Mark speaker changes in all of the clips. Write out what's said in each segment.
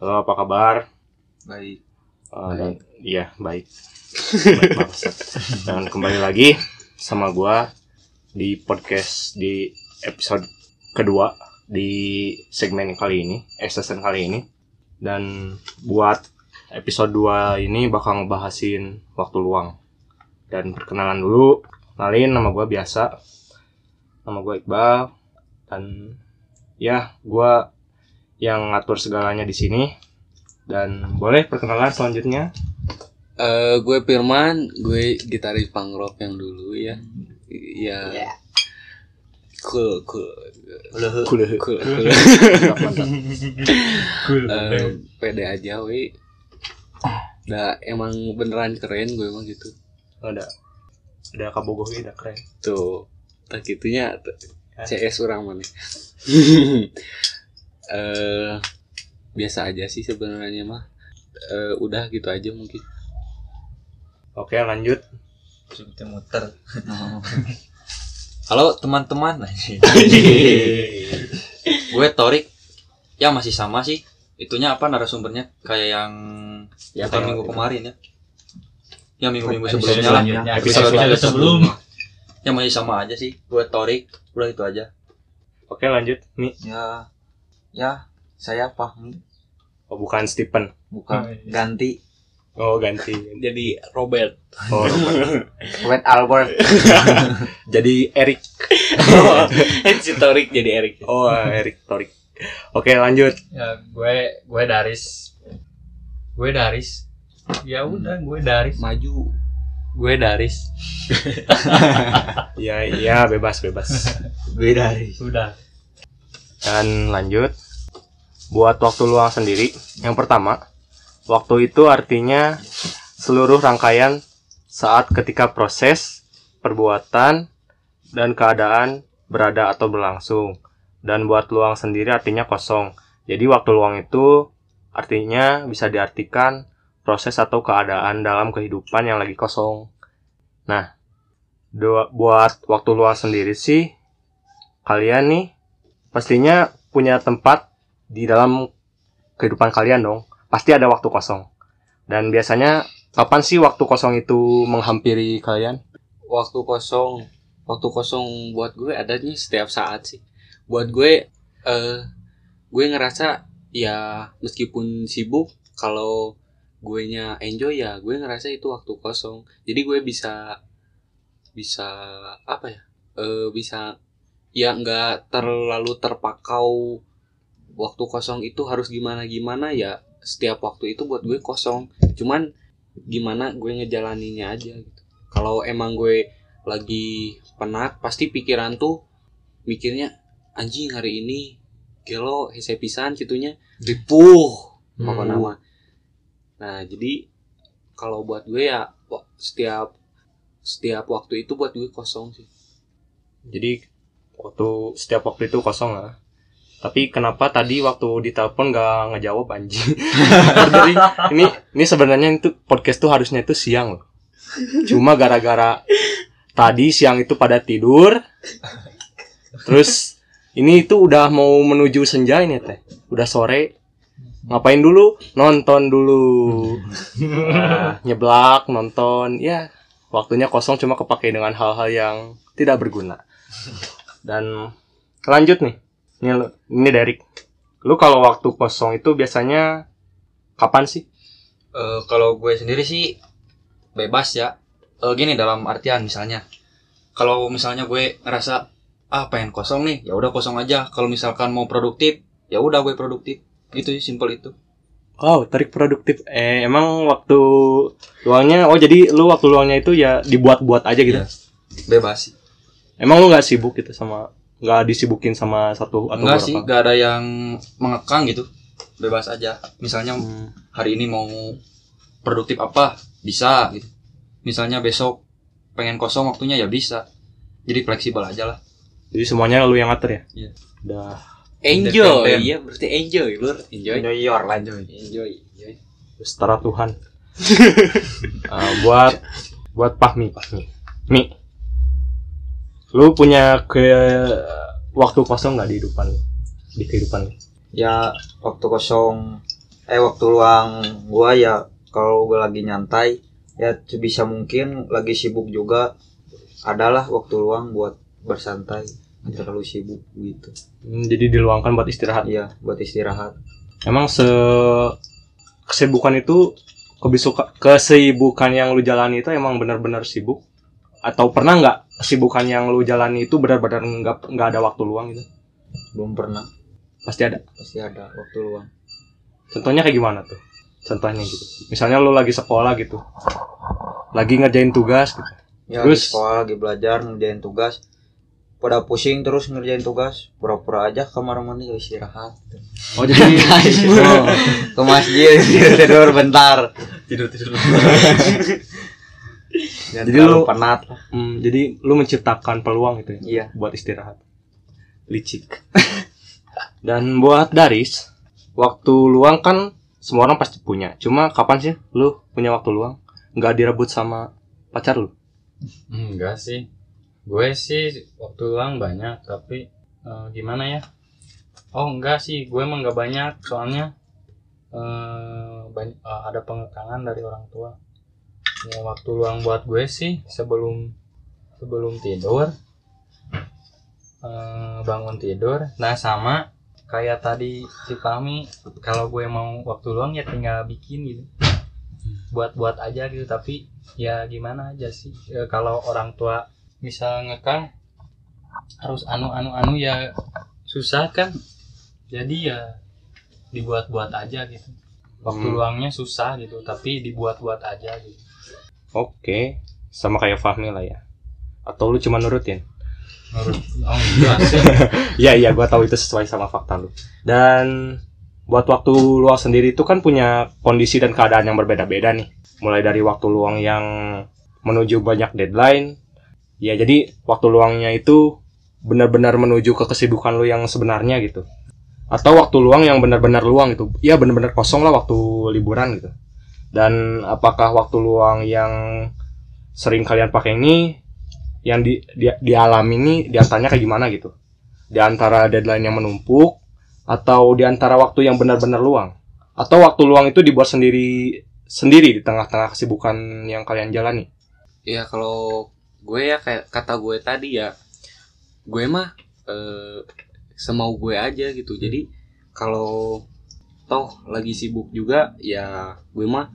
Speaker 1: Halo, apa kabar?
Speaker 2: Baik.
Speaker 1: Uh, dan iya, baik. baik banget. Dan kembali lagi sama gua di podcast di episode kedua di segmen kali ini, eh season kali ini. Dan buat episode 2 ini bakal ngebahasin waktu luang. Dan perkenalan dulu, kenalin nama gua biasa. Nama gua Iqbal dan ya gua yang ngatur segalanya di sini dan boleh perkenalan selanjutnya
Speaker 2: Eh gue Firman, gue gitaris punk rock yang dulu ya. Iya.
Speaker 3: Iya.
Speaker 2: Cool, cool.
Speaker 1: Kulehe.
Speaker 2: Cool, cool.
Speaker 1: Mantap, mantap.
Speaker 2: Eh, pede aja we. Nah, emang beneran keren gue emang gitu.
Speaker 1: ada ada kabogoh udah keren
Speaker 2: Tuh. Tak gitunya. CS orang mana. Eh biasa aja sih sebenarnya mah. Eh udah gitu aja mungkin.
Speaker 1: oke lanjut
Speaker 3: Kita muter. Halo teman-teman. gue Torik. Ya masih sama sih. Itunya apa narasumbernya kayak yang
Speaker 1: ya kayak
Speaker 3: minggu
Speaker 1: gitu.
Speaker 3: kemarin ya. Ya minggu-minggu sebelumnya lah.
Speaker 1: Episode
Speaker 4: Episode sebelum.
Speaker 3: Ya masih sama aja sih. Gue Torik. Udah itu aja.
Speaker 1: oke lanjut Mi
Speaker 5: Ya, ya, saya Fahmi,
Speaker 1: oh bukan Stephen
Speaker 5: bukan
Speaker 4: Oh, iya.
Speaker 5: ganti
Speaker 1: oh ganti
Speaker 2: Jadi Robert.
Speaker 1: oh
Speaker 5: Red Albert.
Speaker 1: jadi Eric
Speaker 2: si Torik jadi Erik.
Speaker 1: oh Eric Torik oke lanjut
Speaker 4: Ya gue gue Daris. Gue Daris. Ya udah gue Daris.
Speaker 2: Maju.
Speaker 4: Gue Daris.
Speaker 1: ya iya bebas bebas
Speaker 5: Gue dari.
Speaker 4: Udah.
Speaker 1: Dan lanjut buat waktu luang sendiri yang pertama waktu itu artinya seluruh rangkaian saat ketika proses perbuatan dan keadaan berada atau berlangsung. Dan buat luang sendiri artinya kosong. Jadi waktu luang itu artinya bisa diartikan proses atau keadaan dalam kehidupan yang lagi kosong. Nah buat waktu luang sendiri sih kalian nih pastinya punya tempat di dalam kehidupan kalian dong. Pasti ada waktu kosong. Dan biasanya kapan sih waktu kosong itu menghampiri kalian?
Speaker 2: Waktu kosong, waktu kosong buat gue adanya setiap saat sih. Buat gue, eh, gue ngerasa ya meskipun sibuk, kalau gue nya enjoy ya gue ngerasa itu waktu kosong. Jadi gue bisa bisa apa ya? Eh, bisa ya nggak terlalu terpakau waktu kosong itu harus gimana gimana ya setiap waktu itu buat gue kosong. Cuman gimana gue ngejalaninnya aja gitu. Kalau emang gue lagi penat pasti pikiran tuh mikirnya anjing hari ini gelo hese pisan gitunya. Ripuh. Apa
Speaker 1: Hmm.
Speaker 2: nama? Nah jadi kalau buat gue ya setiap setiap waktu itu buat gue kosong sih.
Speaker 1: Jadi waktu setiap waktu itu kosong lah. Tapi kenapa tadi waktu ditelepon gak ngejawab anjing? Ini ini sebenarnya itu podcast tuh harusnya itu siang loh. Cuma gara-gara tadi siang itu pada tidur. Terus ini itu udah mau menuju senja ini teh. Udah sore. Ngapain dulu? Nonton dulu. Nah, nyeblak, nonton. Ya, waktunya kosong cuma kepake dengan hal-hal yang tidak berguna. Dan lanjut nih. Ini lu- ini Derek. Lu kalau waktu kosong itu biasanya kapan sih?
Speaker 3: Eh, kalau gue sendiri sih bebas ya. Eh, gini dalam artian misalnya, kalau misalnya gue ngerasa ah pengen kosong nih, ya udah kosong aja. Kalau misalkan mau produktif, ya udah gue produktif. Gitu sih, simpel itu.
Speaker 1: Wow, tarik produktif. Eh, emang waktu luangnya, oh jadi lu waktu luangnya itu ya dibuat-buat aja gitu.
Speaker 3: Iya. Bebas sih.
Speaker 1: Emang lu nggak sibuk gitu sama, nggak disibukin sama satu atau
Speaker 3: Enggak sih,
Speaker 1: berapa?
Speaker 3: gak ada yang mengekang gitu. Bebas aja. Misalnya
Speaker 1: Hmm,
Speaker 3: hari ini mau produktif apa, bisa gitu. Misalnya besok pengen kosong waktunya ya bisa. Jadi fleksibel aja lah.
Speaker 1: jadi semuanya lu yang ngatur ya?
Speaker 3: Iya.
Speaker 1: Udah.
Speaker 2: enjoy iya berarti enjoy lur enjoy
Speaker 5: New York lanjut.
Speaker 2: enjoy enjoy
Speaker 1: setara Tuhan. Ah, buat buat Pahmi, Pahmi. Mi. Lu punya ke waktu kosong nggak di kehidupan lu? Di kehidupan lu?
Speaker 5: Ya waktu kosong eh waktu luang gua ya kalau gua lagi nyantai ya sebisa mungkin lagi sibuk juga adalah waktu luang buat bersantai nggak terlalu sibuk gitu
Speaker 1: Hmm, jadi diluangkan buat istirahat.
Speaker 5: iya buat istirahat
Speaker 1: Emang se kesibukan itu kebisuka, kesibukan yang lu jalani itu emang benar-benar sibuk atau pernah nggak kesibukan yang lu jalani itu benar-benar nggak nggak ada waktu luang gitu?
Speaker 5: belum pernah
Speaker 1: Pasti ada.
Speaker 5: pasti ada waktu luang
Speaker 1: Contohnya kayak gimana tuh? Contohnya gitu. Misalnya lu lagi sekolah gitu. Lagi ngerjain tugas gitu.
Speaker 5: ya
Speaker 1: Terus?
Speaker 5: lagi sekolah lagi belajar ngerjain tugas pada pusing terus ngerjain tugas pura-pura aja kamar mandi istirahat
Speaker 1: Oh jadi oh,
Speaker 5: ke masjid tidur bentar
Speaker 3: tidur tidur
Speaker 5: Jangan
Speaker 1: Jadi lu-
Speaker 5: penat lah.
Speaker 1: hmm, jadi lu menciptakan peluang gitu ya
Speaker 5: iya
Speaker 1: buat istirahat. Licik. Dan buat Daris, waktu luang kan semua orang pasti punya. Cuma kapan sih lu punya waktu luang? Nggak direbut sama pacar lu?
Speaker 4: Enggak sih. Gue sih waktu luang banyak, tapi eh, gimana ya? Oh enggak sih, gue emang nggak banyak, soalnya eh banyak, ada pengekangan dari orang tua. Ya, waktu luang buat gue sih sebelum sebelum tidur, eh, bangun tidur. Nah sama kayak tadi si Fahmi, kalau gue mau waktu luang ya tinggal bikin gitu, buat-buat aja gitu. Tapi ya gimana aja sih E, kalau orang tua misal ngekang harus anu anu anu ya susah kan jadi ya dibuat-buat aja gitu waktu
Speaker 1: Hmm.
Speaker 4: luangnya susah gitu tapi dibuat-buat aja gitu
Speaker 1: Oke, sama kayak Fahmi lah ya. Atau lu cuma nurutin?
Speaker 4: menurut oh enggak sih
Speaker 1: Iya iya, gua tahu itu sesuai sama fakta lu. Dan buat waktu luang sendiri itu kan punya kondisi dan keadaan yang berbeda-beda nih. Mulai dari waktu luang yang menuju banyak deadline. Ya jadi waktu luangnya itu benar-benar menuju ke kesibukan lu yang sebenarnya gitu. Atau waktu luang yang benar-benar luang gitu. Ya benar-benar kosong lah waktu liburan gitu. Dan apakah waktu luang yang sering kalian pakai ini yang di, di dialami ini di antaranya kayak gimana gitu? Di antara deadline yang menumpuk atau di antara waktu yang benar-benar luang? Atau waktu luang itu dibuat sendiri sendiri di tengah-tengah kesibukan yang kalian jalani?
Speaker 2: Ya kalau gue ya kayak kata gue tadi ya, gue mah eh, semau gue aja gitu. Jadi kalau toh lagi sibuk juga ya gue mah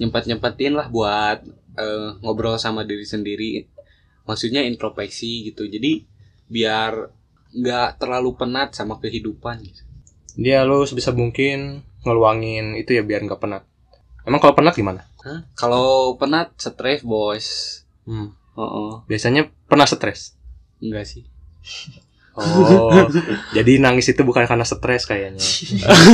Speaker 2: nyempet nyempetin lah buat eh, ngobrol sama diri sendiri. Maksudnya introspeksi gitu. Jadi biar nggak terlalu penat sama kehidupan gitu.
Speaker 1: Dia lu sebisa mungkin ngeluangin itu ya biar nggak penat. Emang kalau penat gimana?
Speaker 2: Hah? Kalau penat stres bos.
Speaker 1: Hmm.
Speaker 2: Oh,
Speaker 1: Biasanya pernah stres.
Speaker 2: enggak sih.
Speaker 1: Oh, jadi nangis itu bukan karena stres kayaknya.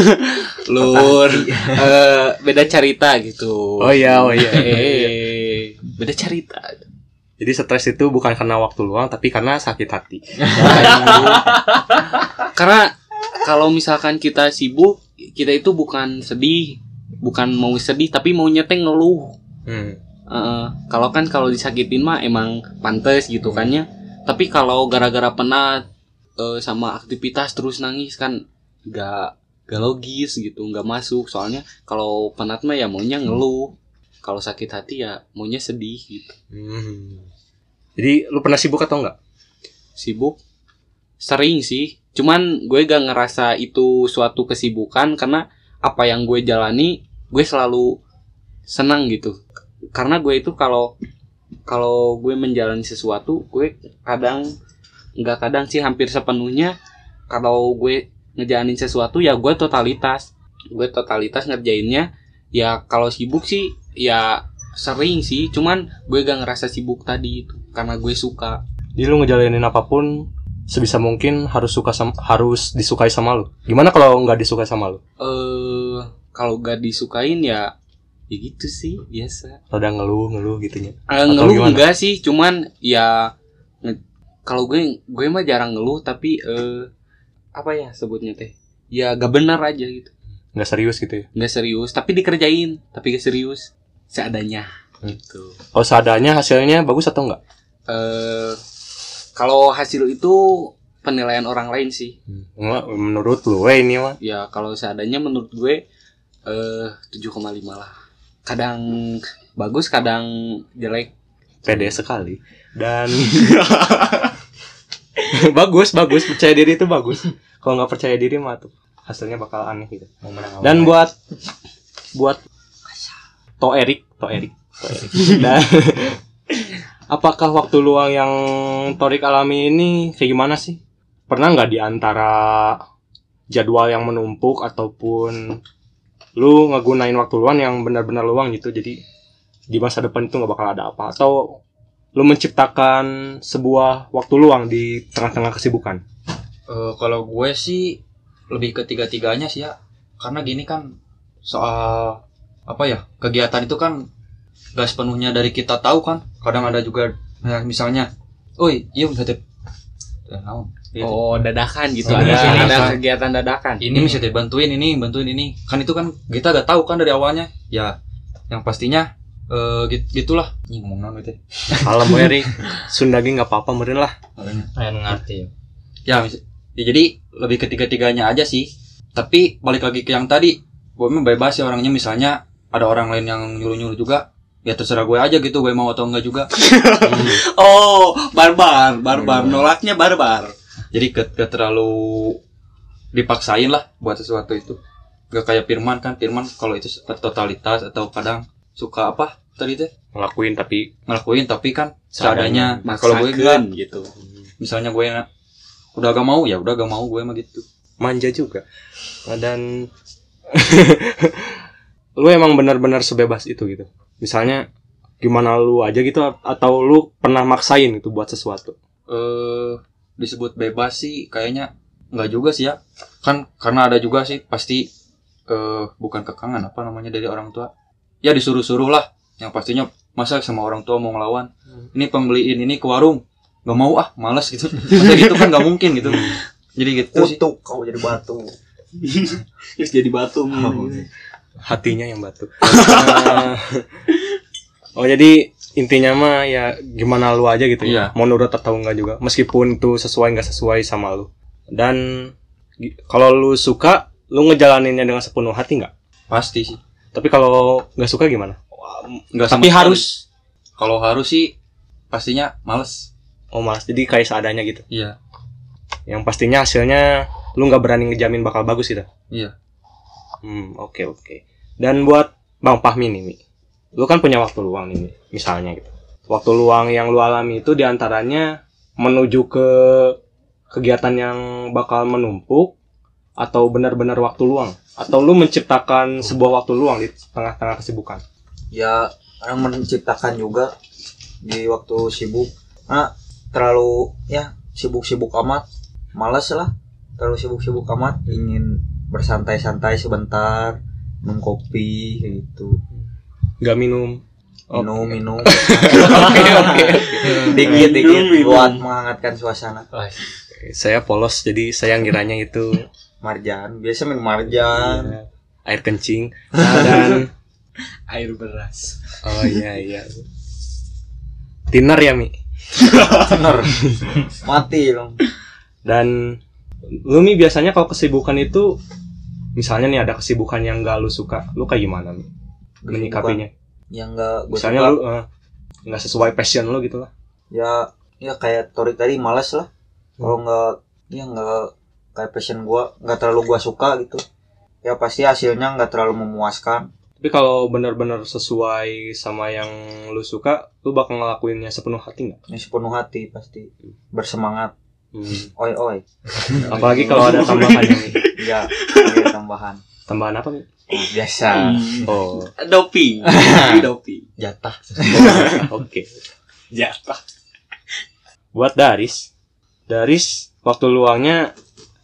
Speaker 2: Lur, eh, beda cerita gitu.
Speaker 1: Oh iya, oh iya.
Speaker 2: Eh, beda cerita.
Speaker 1: Jadi stres itu bukan karena waktu luang, tapi karena sakit hati.
Speaker 2: Karena kalau misalkan kita sibuk, kita itu bukan sedih, bukan mau sedih, tapi mau nyeteng ngeluh.
Speaker 1: Hmm.
Speaker 2: Eh, kalau kan kalau disakitin mah emang pantas gitu kan ya. Tapi kalau gara-gara penat eh, sama aktivitas terus nangis kan nggak gak logis gitu, nggak masuk. Soalnya kalau penat mah ya maunya ngeluh. Kalau sakit hati ya maunya sedih gitu.
Speaker 1: Hmm. Jadi lu pernah sibuk atau enggak?
Speaker 2: Sibuk sering sih. Cuman gue gak ngerasa itu suatu kesibukan karena apa yang gue jalani gue selalu senang gitu. Karena gue itu kalau kalau gue menjalani sesuatu gue kadang nggak kadang sih hampir sepenuhnya kalau gue ngejalanin sesuatu ya gue totalitas gue totalitas ngerjainnya ya kalau sibuk sih ya sering sih cuman gue gak ngerasa sibuk tadi itu karena gue suka
Speaker 1: Jadi lu ngejalanin apa pun sebisa mungkin harus suka sama, harus disukai sama lu. Gimana kalau nggak disukai sama lu?
Speaker 2: eh kalau gak disukain ya ya gitu sih biasa
Speaker 1: Rada gitunya.
Speaker 2: Eh,
Speaker 1: Atau
Speaker 2: ngeluh
Speaker 1: gimana?
Speaker 2: enggak sih cuman ya kalau gue gue mah jarang ngeluh tapi eh apa ya sebutnya teh ya gak benar aja gitu
Speaker 1: Nggak serius gitu ya.
Speaker 2: nggak serius tapi dikerjain tapi gak serius seadanya
Speaker 1: Hmm.
Speaker 2: gitu
Speaker 1: Kalau seadanya hasilnya bagus atau enggak?
Speaker 2: eh kalau hasil itu penilaian orang lain sih
Speaker 1: Enggak, menurut lu we ini mah.
Speaker 2: ya kalau seadanya menurut gue eh 7,5 lah. Kadang bagus, kadang jelek.
Speaker 1: pede sekali dan bagus bagus. Percaya diri itu bagus. Kalau nggak percaya diri mah tuh hasilnya bakal aneh gitu.
Speaker 4: Mau menang
Speaker 1: dan buat buat to Erik to Erik To Erik. dan apakah waktu luang yang Torik alami ini kayak gimana sih? Pernah nggak di antara jadwal yang menumpuk ataupun lu ngegunain waktu luang yang benar-benar luang gitu? Jadi di masa depan itu nggak bakal ada apa? Atau lu menciptakan sebuah waktu luang di tengah-tengah kesibukan
Speaker 3: Eh, kalau gue sih lebih ke tiga-tiganya sih ya. Karena gini kan soal apa ya kegiatan itu kan gak sepenuhnya dari kita tahu kan. Kadang ada juga ya, misalnya, oi iya bisa tip. Ya, naon. Gitu.
Speaker 2: Oh, dadakan gitu.
Speaker 3: Oh,
Speaker 2: ada
Speaker 3: dadakan.
Speaker 2: ada kegiatan dadakan.
Speaker 3: ini bisa dibantuin ini bantuin ini kan itu kan kita gak tahu kan dari awalnya ya yang pastinya eh git- gitulah. Ini ngomong naon gitu
Speaker 1: Kalau mau Erik Sundagi nggak apa-apa meren lah.
Speaker 4: Ayo ngerti.
Speaker 3: Ya, ya jadi lebih ketiga-tiganya aja sih. Tapi balik lagi ke yang tadi gue memang bebas ya orangnya. Misalnya ada orang lain yang nyuruh-nyuruh juga ya terserah gue aja gitu gue mau atau enggak juga.
Speaker 2: Oh, barbar, barbar. Nolaknya barbar.
Speaker 3: jadi ke, ke terlalu dipaksain lah buat sesuatu itu. Gak kayak Firman kan Firman kalau itu totalitas atau kadang suka apa tadi teh?
Speaker 1: Ngelakuin tapi
Speaker 3: ngelakuin tapi kan seadanya Nah, kalau gue enggak
Speaker 2: gitu.
Speaker 3: misalnya gue na- udah gak mau ya udah gak mau gue mah gitu.
Speaker 1: Manja juga. Dan lu emang benar-benar sebebas itu gitu. Misalnya gimana lu aja gitu atau lu pernah maksain itu buat sesuatu?
Speaker 3: Eh disebut bebas sih kayaknya nggak juga sih ya. Kan karena ada juga sih pasti eh bukan kekangan apa namanya dari orang tua ya disuruh-suruh lah. Yang pastinya masa sama orang tua mau ngelawan? Ini pembeliin ini ke warung. Nggak mau ah males gitu. Masa gitu kan nggak mungkin gitu. Jadi gitu sih.
Speaker 5: Kutuk kau jadi batu.
Speaker 2: Terus jadi batu.
Speaker 1: hatinya yang batu. Oh jadi intinya mah ya gimana lu aja gitu
Speaker 3: Iya.
Speaker 1: ya mau nurut atau enggak juga. Meskipun itu sesuai nggak sesuai sama lu. Dan kalau lu suka lu ngejalaninnya dengan sepenuh hati nggak
Speaker 3: pasti sih
Speaker 1: tapi kalau nggak suka gimana?
Speaker 3: Nggak sama
Speaker 1: tapi
Speaker 3: sekali.
Speaker 1: harus.
Speaker 3: Kalau harus sih pastinya males.
Speaker 1: Oh mas jadi kayak seadanya gitu?
Speaker 3: Iya.
Speaker 1: Yang pastinya hasilnya lu nggak berani ngejamin bakal bagus gitu?
Speaker 3: Iya.
Speaker 1: Hmm, oke oke. Dan buat Bang Fahmi nih, Mi. Lu kan punya waktu luang nih, Mi, misalnya gitu. Waktu luang yang lu alami itu di antaranya menuju ke kegiatan yang bakal menumpuk atau benar-benar waktu luang atau lu menciptakan sebuah waktu luang di tengah-tengah kesibukan.
Speaker 5: Ya orang menciptakan juga di waktu sibuk. Nah, terlalu ya sibuk-sibuk amat. Males lah. Terlalu sibuk-sibuk amat ingin bersantai-santai sebentar minum kopi kayak gitu
Speaker 1: Gak minum.
Speaker 5: minum minum
Speaker 1: Oke oke.
Speaker 5: dikit dikit buat menghangatkan suasana
Speaker 1: Saya polos jadi saya ngiranya itu
Speaker 5: marjan biasa minum marjan
Speaker 1: air kencing Nah, dan
Speaker 2: Air beras.
Speaker 1: oh iya iya. Tiner ya, Mi.
Speaker 5: bener mati dong
Speaker 1: Dan lu nih biasanya kalau kesibukan itu misalnya nih ada kesibukan yang gak lu suka, lu kayak gimana nih menyikapinya?
Speaker 5: yang enggak gue
Speaker 1: Misalnya
Speaker 5: suka
Speaker 1: lu eh, nggak sesuai passion lu gitu lah.
Speaker 5: ya ya kayak Torik tadi malas lah kalau nggak ya nggak kayak passion gua nggak terlalu gua suka gitu ya pasti hasilnya nggak terlalu memuaskan
Speaker 1: Tapi kalau benar-benar sesuai sama yang lu suka, lu bakal ngelakuinnya sepenuh hati nggak?
Speaker 5: ini sepenuh hati pasti bersemangat
Speaker 1: Hmm.
Speaker 5: oi oi
Speaker 1: Apalagi kalau ada tambahannya nih.
Speaker 5: ya ada tambahan
Speaker 1: Tambahan apa nih?
Speaker 5: Oh, biasa
Speaker 1: Oh,
Speaker 2: Doping. Doping.
Speaker 3: jatah
Speaker 1: oke.
Speaker 2: Jatah.
Speaker 1: Buat Daris, Daris waktu luangnya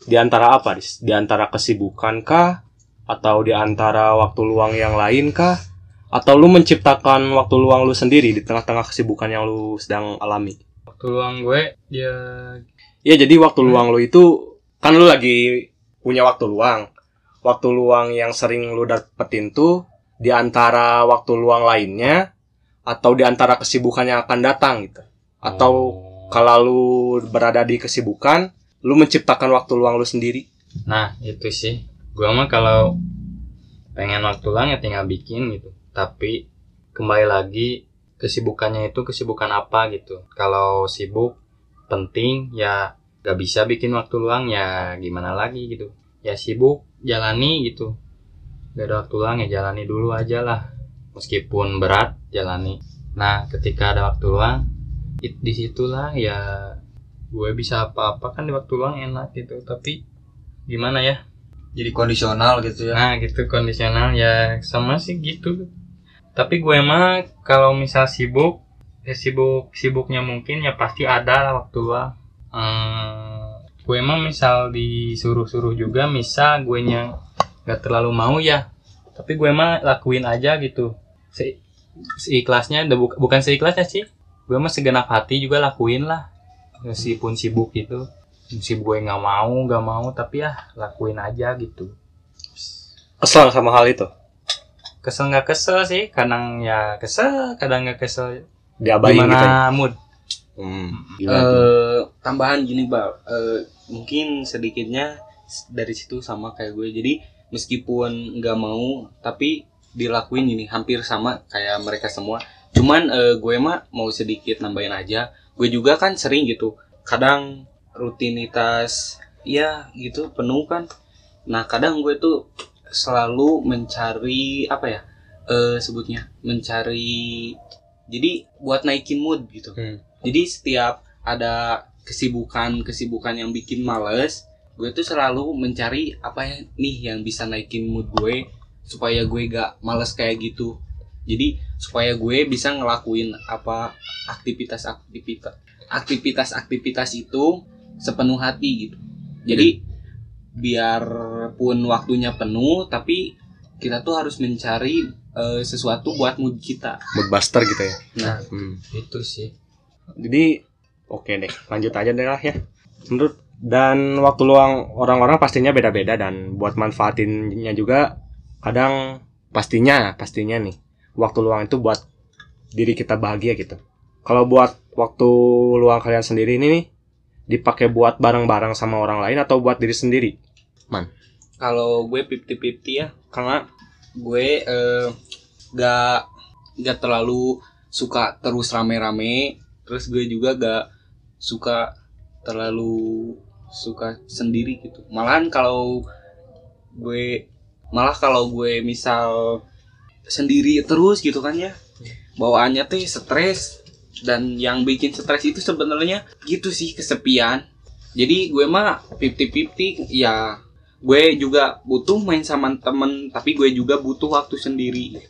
Speaker 1: di antara apa, Dis? Di antara kesibukan kah? Atau di antara waktu luang yang lain kah? Atau lu menciptakan waktu luang lu sendiri di tengah-tengah kesibukan yang lu sedang alami?
Speaker 4: waktu luang gue ya
Speaker 1: Ya jadi waktu luang lu itu kan lu lagi punya waktu luang. Waktu luang yang sering lu dapetin tuh di antara waktu luang lainnya atau di antara kesibukan yang akan datang gitu. Atau kalau lu berada di kesibukan, lu menciptakan waktu luang lu sendiri.
Speaker 4: Nah, itu sih. Gua mah kalau pengen waktu luang ya tinggal bikin gitu. Tapi kembali lagi kesibukannya itu kesibukan apa gitu. Kalau sibuk penting ya gak bisa bikin waktu luang ya gimana lagi gitu. Ya sibuk jalani gitu. Gak ada waktu luang ya jalani dulu aja lah. Meskipun berat jalani. Nah ketika ada waktu luang it, di situlah ya gue bisa apa-apa kan di waktu luang enak gitu tapi gimana ya
Speaker 3: Jadi kondisional gitu ya.
Speaker 4: Nah gitu kondisional ya sama sih gitu. Tapi gue mah kalau misal sibuk, ya sibuk sibuknya mungkin ya pasti ada lah waktu luang. Hmm, gue mah misal disuruh-suruh juga, misal gue nya nggak terlalu mau ya. Tapi gue mah lakuin aja gitu. Se seikhlasnya, bukan seikhlasnya sih. Gue mah segenap hati juga lakuin lah. Meskipun sibuk gitu. Meskipun gue nggak mau, nggak mau, tapi ya lakuin aja gitu.
Speaker 1: Kesel sama hal itu.
Speaker 4: kesel nggak kesel sih kadang ya kesel kadang nggak kesel
Speaker 1: Diabain
Speaker 4: gimana
Speaker 1: gitu. ya.
Speaker 4: mood
Speaker 1: Hmm, gila tuh.
Speaker 2: Eh, tambahan gini bal Eh, mungkin sedikitnya dari situ sama kayak gue jadi meskipun nggak mau tapi dilakuin ini hampir sama kayak mereka semua cuman eh, gue mah mau sedikit nambahin aja gue juga kan sering gitu kadang rutinitas ya gitu penuh kan. Nah kadang gue tuh selalu mencari apa ya eh sebutnya mencari jadi buat naikin mood gitu.
Speaker 1: Hmm.
Speaker 2: jadi setiap ada kesibukan kesibukan yang bikin males gue tuh selalu mencari apa ya nih yang bisa naikin mood gue supaya gue gak males kayak gitu jadi supaya gue bisa ngelakuin apa aktivitas aktivitas aktivitas aktivitas itu sepenuh hati gitu jadi biarpun waktunya penuh tapi kita tuh harus mencari eh, sesuatu buat mood kita
Speaker 1: Mood buster gitu ya.
Speaker 2: nah
Speaker 1: Hmm.
Speaker 4: itu sih
Speaker 1: Jadi oke deh, lanjut aja deh lah ya. Menurut dan waktu luang orang-orang pastinya beda-beda dan buat manfaatinnya juga kadang pastinya pastinya nih waktu luang itu buat diri kita bahagia gitu. Kalau buat waktu luang kalian sendiri ini nih dipakai buat bareng-bareng sama orang lain atau buat diri sendiri?
Speaker 2: kalau gue 50-50 ya karena gue eh, gak gak terlalu suka terus rame-rame terus gue juga gak suka terlalu suka sendiri gitu malahan kalau gue malah kalau gue misal sendiri terus gitu kan ya bawaannya tuh stres dan yang bikin stres itu sebenarnya gitu sih kesepian jadi gue mah 50-50 ya gue juga butuh main sama temen tapi gue juga butuh waktu sendiri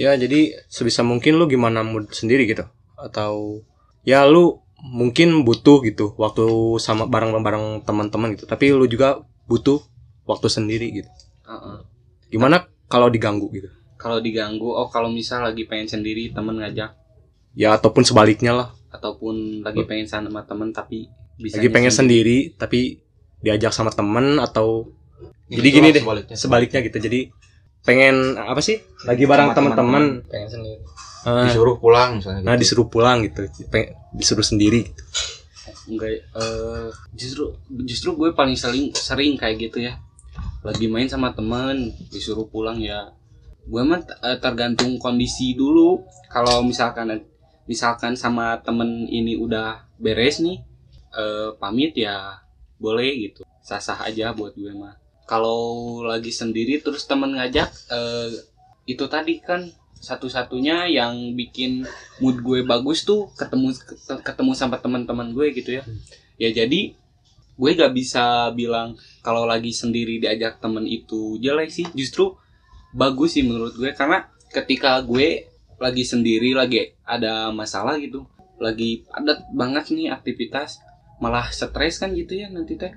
Speaker 1: Ya jadi sebisa mungkin lu gimana mood sendiri gitu atau ya lu mungkin butuh gitu waktu sama bareng-bareng teman-teman gitu tapi lu juga butuh waktu sendiri gitu.
Speaker 2: Heeh.
Speaker 1: Gimana kalau diganggu gitu?
Speaker 2: Kalau diganggu oh kalau misal lagi pengen sendiri temen ngajak
Speaker 1: Ya ataupun sebaliknya lah.
Speaker 2: ataupun lagi pengen sama temen tapi bisa
Speaker 1: Lagi pengen sendiri tapi diajak sama temen atau Jadi gini deh.
Speaker 3: sebaliknya.
Speaker 1: sebaliknya gitu. Jadi pengen apa sih? Lagi bareng
Speaker 5: Sama
Speaker 1: teman-teman.
Speaker 4: pengen sendiri
Speaker 1: eh,
Speaker 3: disuruh pulang misalnya
Speaker 1: Nah
Speaker 3: gitu.
Speaker 1: disuruh pulang gitu, Pengen- disuruh sendiri. Gitu.
Speaker 2: enggak eh, justru justru gue paling sering sering kayak gitu ya lagi main sama temen disuruh pulang ya gue mah eh, tergantung kondisi dulu. Kalau misalkan misalkan sama temen ini udah beres nih eh, pamit ya boleh gitu. Sah-sah aja buat gue mah. Kalau lagi sendiri terus temen ngajak eh, itu tadi kan satu-satunya yang bikin mood gue bagus tuh ketemu ketemu sama teman-teman gue gitu ya. Ya jadi gue gak bisa bilang kalau lagi sendiri diajak temen itu jelek sih. Justru bagus sih menurut gue. Karena ketika gue lagi sendiri lagi ada masalah gitu lagi padat banget nih aktivitas malah stres kan gitu ya nanti teh.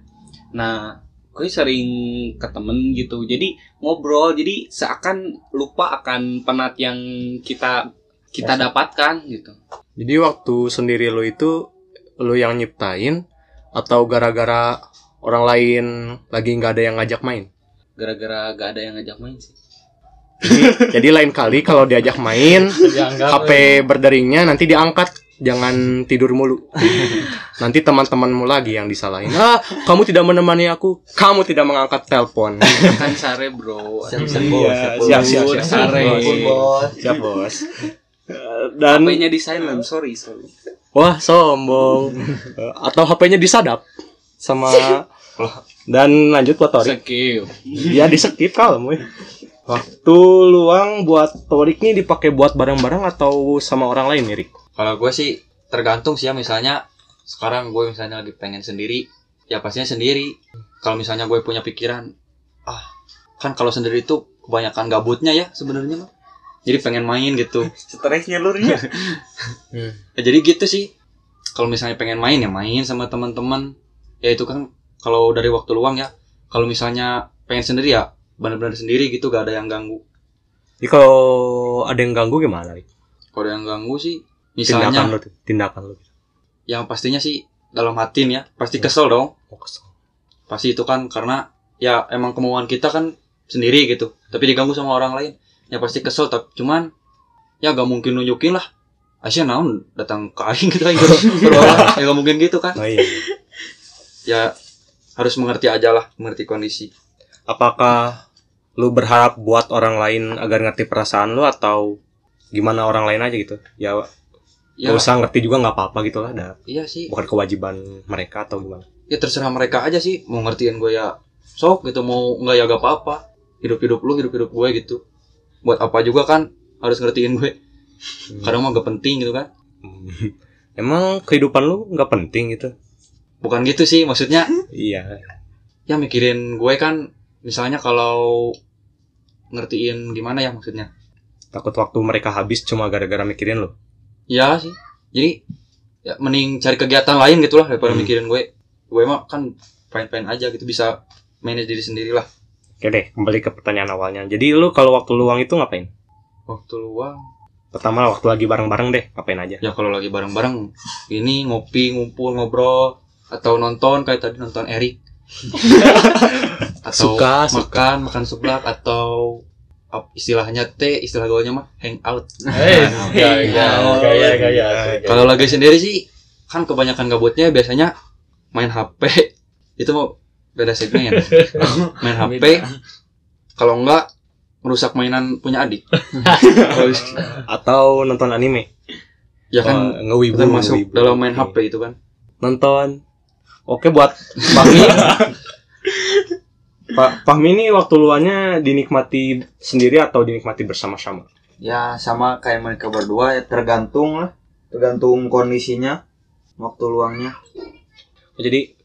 Speaker 2: Nah gue sering ke temen gitu jadi ngobrol jadi seakan lupa akan penat yang kita kita dapatkan gitu.
Speaker 1: Jadi waktu sendiri lu itu lu yang nyiptain atau gara-gara orang lain lagi nggak ada yang ngajak main?
Speaker 2: gara-gara gak ada yang ngajak main sih
Speaker 1: Jadi, jadi lain kali kalau diajak main HP berderingnya nanti diangkat jangan tidur mulu. Nanti teman-temanmu lagi yang disalahin. Ah, kamu tidak menemani aku, kamu tidak mengangkat telepon.
Speaker 2: kan sare bro
Speaker 5: Siap, siap,
Speaker 1: Iya,
Speaker 5: bos, siap, bos.
Speaker 1: siap, siap.
Speaker 2: Sare.
Speaker 1: Siap, Bos. Dan
Speaker 2: HP-nya di silent sorry sorry
Speaker 1: wah, sombong. Atau HP-nya disadap sama dan lanjut buat Torik.
Speaker 2: skip
Speaker 1: Ya di skip kalem weh. Waktu luang buat Torik nih dipakai buat barang-barang atau sama orang lain nih, Rik?
Speaker 3: Kalau gue sih tergantung sih ya misalnya sekarang gue misalnya lagi pengen sendiri ya pastinya sendiri. Kalau misalnya gue punya pikiran ah kan kalau sendiri itu kebanyakan gabutnya ya sebenarnya mah. Jadi pengen main gitu.
Speaker 5: Stresnya lur ya.
Speaker 3: Ya, jadi gitu sih. Kalau misalnya pengen main ya main sama teman-teman. Ya itu kan kalau dari waktu luang ya. Kalau misalnya pengen sendiri ya benar-benar sendiri gitu gak ada yang ganggu.
Speaker 1: Jadi kalau ada yang ganggu gimana?
Speaker 3: Kalau ada yang ganggu sih
Speaker 1: Tindakan
Speaker 3: misalnya
Speaker 1: lu, tuh, tindakan lu.
Speaker 3: yang pastinya sih dalam hati nih ya pasti kesel dong.
Speaker 1: Oh, kesel.
Speaker 3: pasti itu kan karena ya emang kemauan kita kan sendiri gitu tapi diganggu sama orang lain ya pasti kesel tapi cuman ya gak mungkin nunjukin lah Asia naon datang ke aing gitu aing berolah ya gak mungkin gitu kan
Speaker 1: Oh, iya.
Speaker 3: ya harus mengerti aja lah mengerti kondisi
Speaker 1: Apakah lu berharap buat orang lain agar ngerti perasaan lu atau gimana orang lain aja gitu? Ya,
Speaker 3: ya
Speaker 1: gak usah ngerti juga nggak apa-apa gitu lah. dah.
Speaker 3: iya sih
Speaker 1: Bukan kewajiban mereka atau gimana?
Speaker 3: ya terserah mereka aja sih mau ngertiin gue ya sok gitu mau nggak ya gak apa-apa hidup hidup lu hidup hidup gue gitu buat apa juga kan harus ngertiin gue kadang mah gak penting gitu kan
Speaker 1: Emang kehidupan lu nggak penting gitu?
Speaker 3: bukan gitu sih maksudnya
Speaker 1: Iya.
Speaker 3: ya mikirin gue kan misalnya kalau ngertiin gimana ya maksudnya
Speaker 1: Takut waktu mereka habis cuma gara-gara mikirin lu.
Speaker 3: ya sih jadi ya mending cari kegiatan lain gitu lah daripada
Speaker 1: Hmm.
Speaker 3: mikirin gue gue mah kan fine fine aja gitu bisa manage diri sendiri lah
Speaker 1: Oke deh, kembali ke pertanyaan awalnya. Jadi lu kalau waktu luang itu ngapain?
Speaker 3: waktu luang
Speaker 1: Pertama waktu lagi bareng-bareng deh, ngapain aja?
Speaker 3: ya kalau lagi bareng bareng ini ngopi ngumpul ngobrol atau nonton kayak tadi nonton Erik atau
Speaker 1: Suka,
Speaker 3: makan makan seblak atau istilahnya T istilah gaulnya mah hangout
Speaker 4: Eh, gaya, gaya, gaya.
Speaker 3: Kalau lagi sendiri sih kan kebanyakan gabutnya biasanya main HP. Itu mau beda segmen. main HP. Kalau enggak merusak mainan punya adik.
Speaker 1: Atau nonton anime?
Speaker 3: ya kan
Speaker 1: Wah, ngewibu,
Speaker 3: kan masuk
Speaker 1: ngewibu.
Speaker 3: dalam main HP itu kan.
Speaker 1: nonton. Oke buat Fahmi. Pak Fahmi ini waktu luangnya dinikmati sendiri atau dinikmati bersama-sama?
Speaker 5: Ya sama kayak mereka berdua ya tergantung lah. Tergantung kondisinya. Waktu luangnya.
Speaker 1: Jadi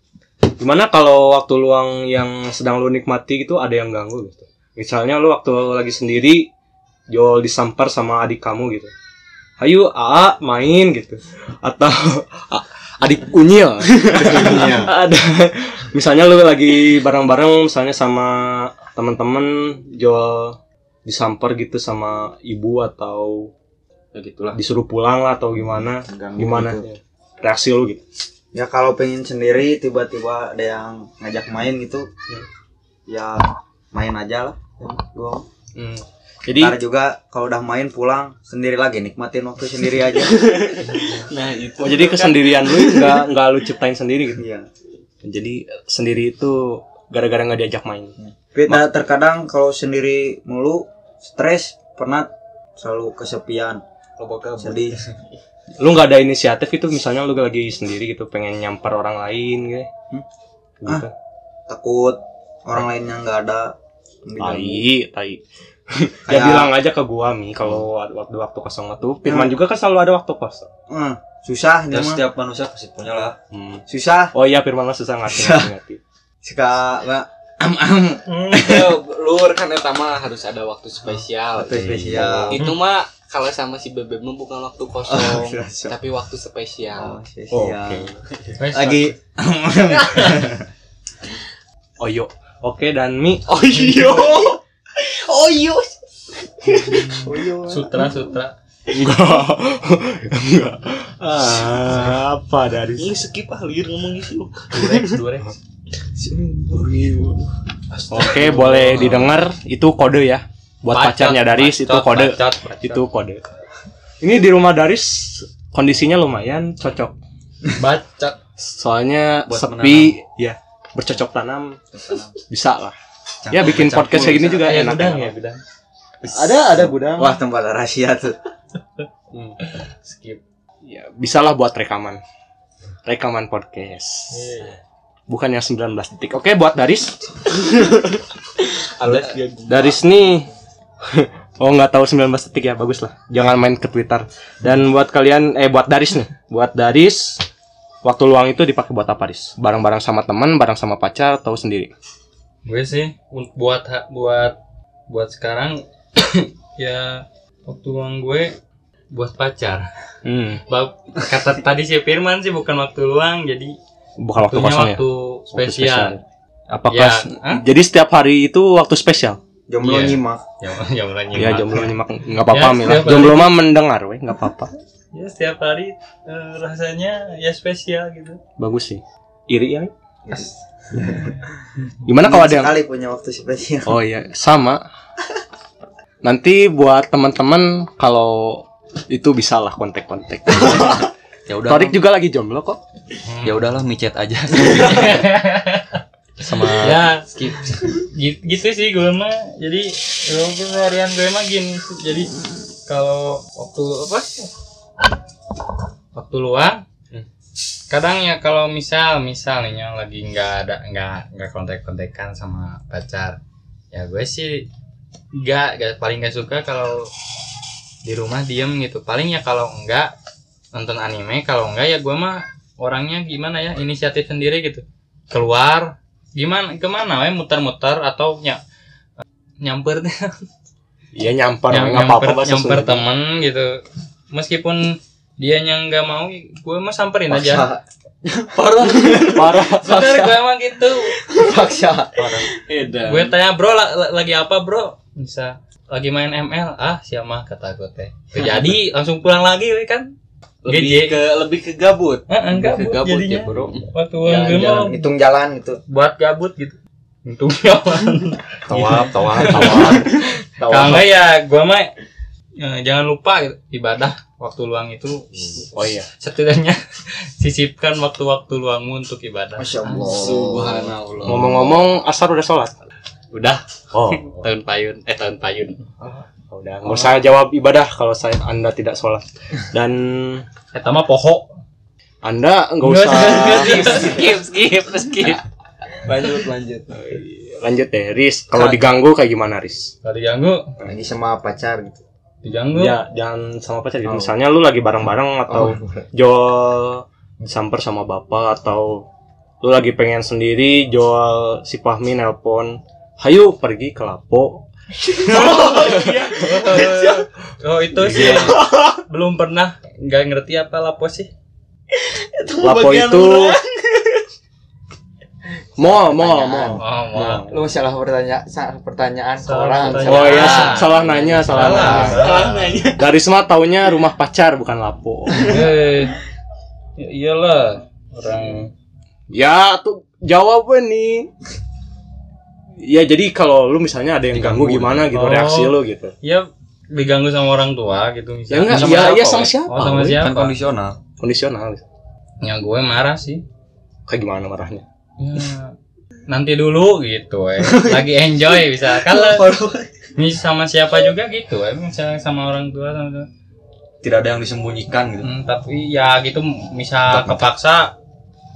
Speaker 1: gimana kalau waktu luang yang sedang lu nikmati gitu ada yang ganggu gitu? Misalnya lu waktu lagi sendiri Jol disampar sama adik kamu gitu. Ayo AA main gitu. Atau adik unyil. ada misalnya lu lagi bareng-bareng misalnya sama teman-teman Jol disamper gitu sama ibu atau
Speaker 3: Ya gitulah.
Speaker 1: disuruh pulang lah atau gimana?
Speaker 5: Ganggu
Speaker 1: Gimana
Speaker 5: gitu.
Speaker 1: reaksi lu gitu?
Speaker 5: Ya kalau pengen sendiri tiba-tiba ada yang ngajak main gitu. Ya main aja lah. Ya, gua.
Speaker 1: Hmm. Jadi
Speaker 5: Ntar juga kalau udah main pulang sendiri lagi nikmatin waktu sendiri aja.
Speaker 2: nah itu
Speaker 1: Oh, jadi kesendirian lu nggak nggak lu ciptain sendiri gitu.
Speaker 5: Iya.
Speaker 1: Jadi sendiri itu gara-gara nggak diajak main.
Speaker 5: Nah, terkadang kalau sendiri mulu stres pernah selalu kesepian sedih
Speaker 1: Lu nggak ada inisiatif itu misalnya lu lagi sendiri gitu pengen nyamper orang lain gitu.
Speaker 5: Hmm?
Speaker 1: Gitu.
Speaker 5: takut orang lainnya nggak ada
Speaker 1: Tai, tai. Ya
Speaker 5: Kayak-
Speaker 1: bilang aja ke gua mi kalau waktu waktu kosong itu Firman juga kan selalu ada waktu kosong.
Speaker 5: Eh, susah dia
Speaker 3: Ya,
Speaker 5: mah.
Speaker 3: setiap manusia pasti punya lah.
Speaker 1: Hmm.
Speaker 5: susah.
Speaker 1: Oh iya Firman mah susah ngerti ngerti.
Speaker 5: suka nggak
Speaker 2: lur kan eta mah harus ada waktu spesial.
Speaker 5: Waktu spesial.
Speaker 2: Itu mah kalau sama si bebek mah bukan waktu kosong
Speaker 5: Oh, spesial.
Speaker 2: tapi waktu spesial.
Speaker 5: Oh, spesial.
Speaker 1: Oke.
Speaker 5: lagi.
Speaker 1: Oh yo. Oke dan mi.
Speaker 2: Oh oh iya
Speaker 4: Sutra, sutra.
Speaker 1: enggak. enggak. Ah, apa dari
Speaker 2: ini skip ah liur ngomong gitu
Speaker 4: Durex, durex.
Speaker 1: Oke, boleh didengar itu kode ya. Buat pacarnya Daris itu kode.
Speaker 4: Bacot, bacot.
Speaker 1: Itu kode. Ini di rumah Daris kondisinya lumayan cocok.
Speaker 4: Baca.
Speaker 1: Soalnya
Speaker 3: Buat
Speaker 1: sepi, ya bercocok tanam bisa lah. Ya bikin podcast kayak gini juga
Speaker 4: Ya
Speaker 1: enak.
Speaker 4: gudang
Speaker 1: enak.
Speaker 4: ya gudang.
Speaker 1: Ada ada gudang.
Speaker 5: Wah tempat rahasia tuh.
Speaker 4: Hmm. Skip.
Speaker 1: Ya, bisa lah buat rekaman. Rekaman podcast.
Speaker 4: Iya.
Speaker 1: Bukan yang 19 detik. Oke, buat Daris. Daris nih Oh nggak tahu 19 detik ya bagus lah jangan main ke Twitter dan buat kalian eh buat Daris nih buat Daris waktu luang itu dipakai buat apa Daris bareng-bareng sama teman bareng sama pacar atau sendiri
Speaker 4: gue sih buat buat buat sekarang ya waktu luang gue buat pacar.
Speaker 1: Hmm,
Speaker 4: Bab, kata tadi si Firman sih bukan waktu luang jadi
Speaker 1: bukan waktu ya?
Speaker 4: waktu
Speaker 1: Waktu
Speaker 4: spesial.
Speaker 1: apakah
Speaker 4: Ya,
Speaker 1: jadi setiap hari itu waktu spesial?
Speaker 5: Jomblo
Speaker 4: Iya.
Speaker 5: nyimak.
Speaker 4: ya ya mulai
Speaker 1: ya
Speaker 4: nyimak.
Speaker 1: jomblo nyimak nggak apa-apa
Speaker 4: Ya,
Speaker 1: Mila.
Speaker 4: setiap hari.
Speaker 1: jomblo mah mendengar weh nggak apa-apa.
Speaker 4: Ya setiap hari eh, rasanya ya spesial gitu.
Speaker 1: Bagus sih. Iri ya gimana kalau ada yang
Speaker 5: sekali punya waktu spesial.
Speaker 1: Oh iya, sama. Nanti buat teman-teman kalau itu bisa lah kontak-kontak.
Speaker 3: Ya udah.
Speaker 1: Torik juga lagi jomblo kok.
Speaker 3: Ya udahlah micet aja.
Speaker 1: Sama
Speaker 4: ya skip gitu, gitu sih gue mah jadi ya, keseharian gue mah gini jadi kalau waktu apa waktu luang kadang ya kalau misal misal nih yang lagi nggak ada nggak nggak kontak kontekan sama pacar ya gue sih nggak nggak paling nggak suka kalau di rumah diem gitu. Paling ya kalau enggak nonton anime kalau enggak ya gue mah orangnya gimana ya inisiatif sendiri gitu. Keluar gimana ke mana we muter-muter atau ny nyamper
Speaker 1: Iya nyamper,
Speaker 4: nyam-
Speaker 1: nggak
Speaker 4: nyamper, nyamper
Speaker 1: Sunda.
Speaker 4: temen gitu. Meskipun dia yang nggak mau gue mah samperin aja.
Speaker 1: Parah, parah.
Speaker 4: bener gue emang gitu.
Speaker 5: Paksa.
Speaker 1: Edan.
Speaker 4: gue tanya bro la- la- lagi apa bro? Bisa lagi main ML ah siapa kata gue teh. Jadi langsung pulang lagi we kan?
Speaker 2: Lebih
Speaker 4: GJ.
Speaker 2: ke lebih ke gabut.
Speaker 4: Eh, enggak
Speaker 2: Lebih ke
Speaker 4: Bu,
Speaker 2: gabut
Speaker 4: jadinya.
Speaker 2: ya bro.
Speaker 4: Waktu gue
Speaker 5: jalan, hitung jalan gitu.
Speaker 4: buat gabut gitu. Untung jalan.
Speaker 1: Tawaf, tawaf, tawaf.
Speaker 4: kalau enggak ya gue mah eh, jangan lupa gitu, ibadah waktu luang itu
Speaker 1: Oh iya.
Speaker 4: setidaknya sisipkan waktu-waktu luangmu untuk ibadah
Speaker 5: Masya Allah.
Speaker 2: subhanallah
Speaker 1: Ngomong-ngomong, asar udah sholat.
Speaker 4: udah
Speaker 1: Oh,
Speaker 4: tahun payun eh tahun payun
Speaker 1: udah. Nggak usah jawab ibadah kalau saya anda tidak sholat. Dan
Speaker 4: eta mah poho
Speaker 1: anda nggak usah.
Speaker 4: skip skip skip skip
Speaker 2: lanjut lanjut
Speaker 1: Lanjut deh, Riz. Kalau diganggu kayak gimana, Riz?
Speaker 4: kalau diganggu
Speaker 5: Lagi sama pacar gitu.
Speaker 4: Diganggu
Speaker 1: Ya, jangan sama pacar gitu.
Speaker 5: Oh.
Speaker 1: Misalnya lu lagi bareng-bareng atau jual disamper sama bapak atau lu lagi pengen sendiri jual si Fahmi nelpon hayu pergi ke Lapo.
Speaker 4: Oh itu sih belum pernah nggak ngerti apa lapo sih.
Speaker 1: Lapo itu mall mall mall
Speaker 4: oh mau
Speaker 5: Lu salah pertanyaan, salah pertanyaan
Speaker 4: Salah
Speaker 5: orang.
Speaker 4: pertanyaan.
Speaker 1: oh ya
Speaker 4: Ah.
Speaker 1: salah nanya salah,
Speaker 4: Salah.
Speaker 1: nanya
Speaker 2: salah nanya
Speaker 1: dari semua taunya rumah pacar bukan Lapo
Speaker 4: eh ya iyalah orang
Speaker 1: ya tuh jawab nih Ya jadi kalau lu misalnya ada yang ganggu
Speaker 3: Diganggu.
Speaker 1: gimana gitu
Speaker 4: Oh.
Speaker 1: reaksi lu gitu.
Speaker 4: ya diganggu sama orang tua gitu
Speaker 1: Ya enggak,
Speaker 4: Sama
Speaker 1: ya,
Speaker 4: siapa,
Speaker 1: ya sama siapa?
Speaker 4: oh sama
Speaker 1: we?
Speaker 4: siapa
Speaker 3: Kan kondisional.
Speaker 1: Kondisional.
Speaker 4: ya gue marah sih
Speaker 1: Kayak gimana marahnya?
Speaker 4: Ya, nanti dulu gitu we. lagi enjoy bisa kalau ini sama siapa juga gitu we. misalnya sama orang tua sama
Speaker 3: Tidak ada yang disembunyikan gitu.
Speaker 4: Hmm, tapi ya gitu misal kepaksa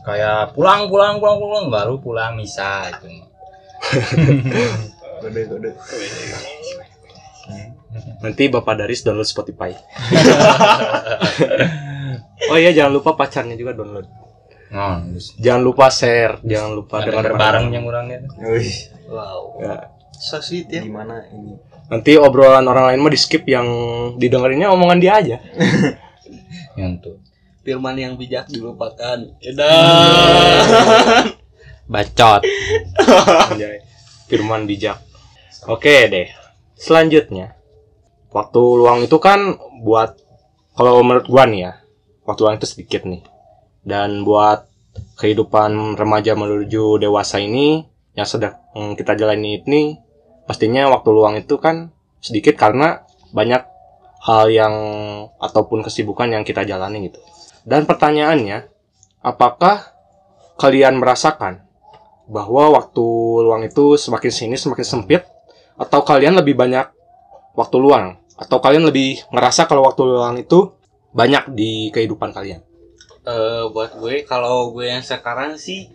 Speaker 4: kayak pulang pulang pulang pulang baru pulang misa itu
Speaker 5: Kode kode.
Speaker 1: Nanti Bapak Daris download Spotify. oh iya jangan lupa pacarnya juga download.
Speaker 4: Oh,
Speaker 1: Jangan lupa share, jangan lupa
Speaker 4: dengar
Speaker 1: dengar
Speaker 4: bareng yang orangnya
Speaker 5: Wih,
Speaker 2: wow
Speaker 1: Ya.
Speaker 2: so sweet ya
Speaker 5: gimana ini?
Speaker 1: Nanti obrolan orang lain mah di skip yang didengerinnya omongan dia aja.
Speaker 4: yang tuh
Speaker 2: firman yang bijak dilupakan edan
Speaker 4: bacot
Speaker 1: Anjay. Firman bijak. Oke deh. Selanjutnya, waktu luang itu kan buat kalau menurut gua nih ya, waktu luang itu sedikit nih. Dan buat kehidupan remaja menuju dewasa ini yang sedang kita jalani ini, pastinya waktu luang itu kan sedikit karena banyak hal yang ataupun kesibukan yang kita jalani gitu. Dan pertanyaannya, apakah kalian merasakan bahwa waktu luang itu semakin sini semakin sempit atau kalian lebih banyak waktu luang atau kalian lebih ngerasa kalau waktu luang itu banyak di kehidupan kalian?
Speaker 2: Eh, buat gue kalau gue yang sekarang sih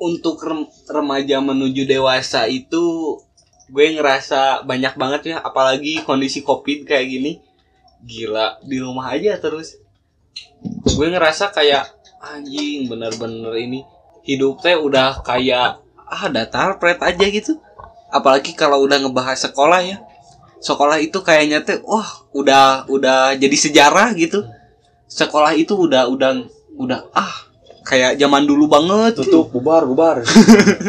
Speaker 2: untuk rem- remaja menuju dewasa itu gue ngerasa banyak banget ya apalagi kondisi covid kayak gini. Gila di rumah aja terus. Gue ngerasa kayak anjing bener-bener ini hidup teh udah kayak ah datar pret aja gitu. Apalagi kalau udah ngebahas sekolah ya. Sekolah itu kayaknya teh wah udah udah jadi sejarah gitu sekolah itu udah udah udah ah kayak zaman dulu banget gitu.
Speaker 1: Tutup, bubar, bubar.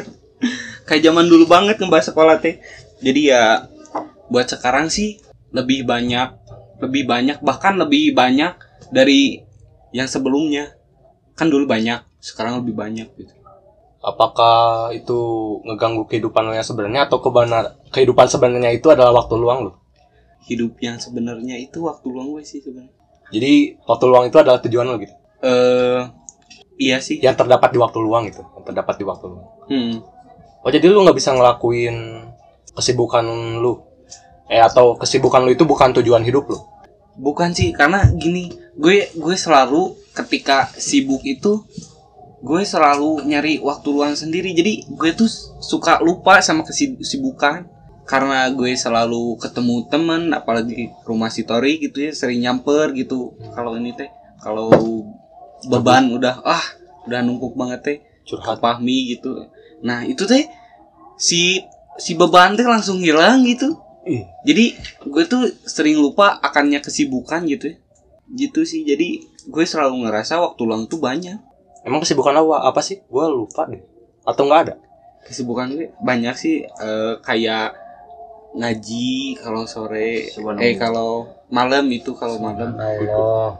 Speaker 2: kayak zaman dulu banget ngebahas sekolah teh jadi ya buat sekarang sih lebih banyak lebih banyak bahkan lebih banyak dari yang sebelumnya kan dulu banyak sekarang lebih banyak gitu
Speaker 1: Apakah itu ngeganggu kehidupan lo yang sebenarnya atau kebenar kehidupan sebenarnya itu adalah waktu luang lo?
Speaker 2: hidup yang sebenarnya itu waktu luang gue sih sebenarnya
Speaker 1: Jadi waktu luang itu adalah tujuan lo gitu.
Speaker 2: eh iya sih
Speaker 1: Yang terdapat di waktu luang itu, yang terdapat di waktu luang.
Speaker 2: hmm.
Speaker 1: Oh jadi lu nggak bisa ngelakuin kesibukan lu? Eh atau kesibukan lu itu bukan tujuan hidup lu?
Speaker 2: bukan sih karena gini gue gue selalu ketika sibuk itu gue selalu nyari waktu luang sendiri jadi gue tuh suka lupa sama kesibukan karena gue selalu ketemu temen apalagi rumah si Tori gitu ya sering nyamper gitu kalau ini teh kalau beban udah ah udah numpuk banget teh
Speaker 1: Curhat.
Speaker 2: Fahmi gitu nah itu teh si si beban teh langsung hilang gitu jadi gue tuh sering lupa akannya kesibukan gitu ya gitu sih jadi gue selalu ngerasa waktu luang tuh banyak
Speaker 1: Emang kesibukan lu apa sih? Gua lupa deh. Atau nggak ada?
Speaker 2: kesibukan gue banyak sih eh, kayak ngaji kalau sore
Speaker 5: Subhanallah.
Speaker 2: eh kalau malam itu kalau malam
Speaker 4: Allah.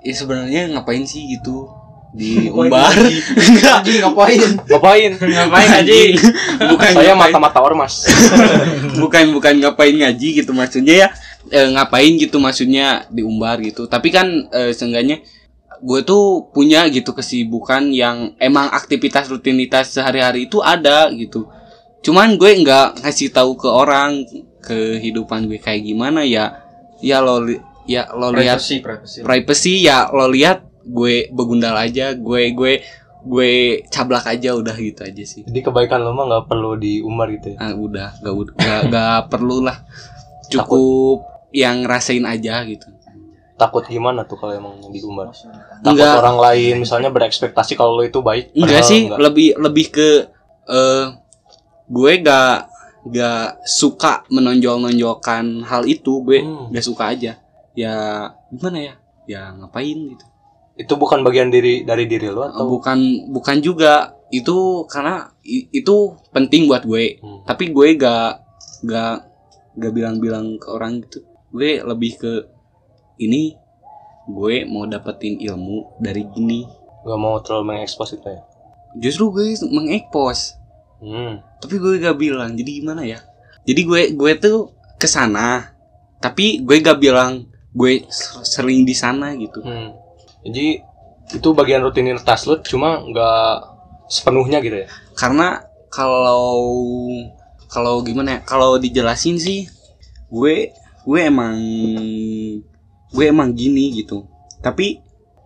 Speaker 2: ya sebenarnya ngapain sih gitu di umbar enggak
Speaker 5: ngapain?
Speaker 1: Ngapain?
Speaker 2: ngapain ngaji bukan
Speaker 1: Saya
Speaker 2: ngapain.
Speaker 1: mata-mata ormas.
Speaker 2: bukan bukan ngapain ngaji gitu maksudnya ya eh, ngapain gitu maksudnya diumbar gitu tapi kan eh, seenggaknya gue tuh punya gitu kesibukan yang emang aktivitas rutinitas sehari-hari itu ada gitu cuman gue nggak ngasih tahu ke orang kehidupan gue kayak gimana ya ya lo li- ya lo lihat
Speaker 3: Privacy, privacy.
Speaker 2: privacy ya lo lihat gue begundal aja gue gue gue cablak aja udah gitu aja sih
Speaker 1: Jadi kebaikan lu mah nggak perlu diumbar gitu ya.
Speaker 2: ah udah gak gak, gak perlu lah cukup yang ngerasain aja gitu
Speaker 1: Takut gimana tuh kalau emang diumbar? Takut
Speaker 2: Enggak.
Speaker 1: orang lain misalnya berekspektasi kalau lu itu baik.
Speaker 2: enggak sih
Speaker 1: enggak.
Speaker 2: lebih lebih ke eh gue gak gak suka menonjol nonjolkan hal itu gue
Speaker 1: Hmm.
Speaker 2: gak suka aja. Ya gimana ya? Ya ngapain gitu.
Speaker 1: Itu bukan bagian diri dari diri lu atau?
Speaker 2: Bukan bukan juga. Itu karena itu penting buat gue.
Speaker 1: Hmm.
Speaker 2: tapi gue gak gak gak bilang-bilang ke orang gitu. Gue lebih ke ini gue mau dapetin ilmu dari gini
Speaker 1: nggak mau terlalu mengekspos itu ya?
Speaker 2: justru gue mengekspos
Speaker 1: Hmm.
Speaker 2: tapi gue gak bilang jadi gimana ya jadi gue gue tuh ke sana tapi gue gak bilang gue ser- sering di sana gitu
Speaker 1: Hmm. Jadi itu bagian rutinitas lu cuma nggak sepenuhnya gitu ya.
Speaker 2: karena kalau kalau gimana ya kalau dijelasin sih gue gue emang gue emang gini gitu tapi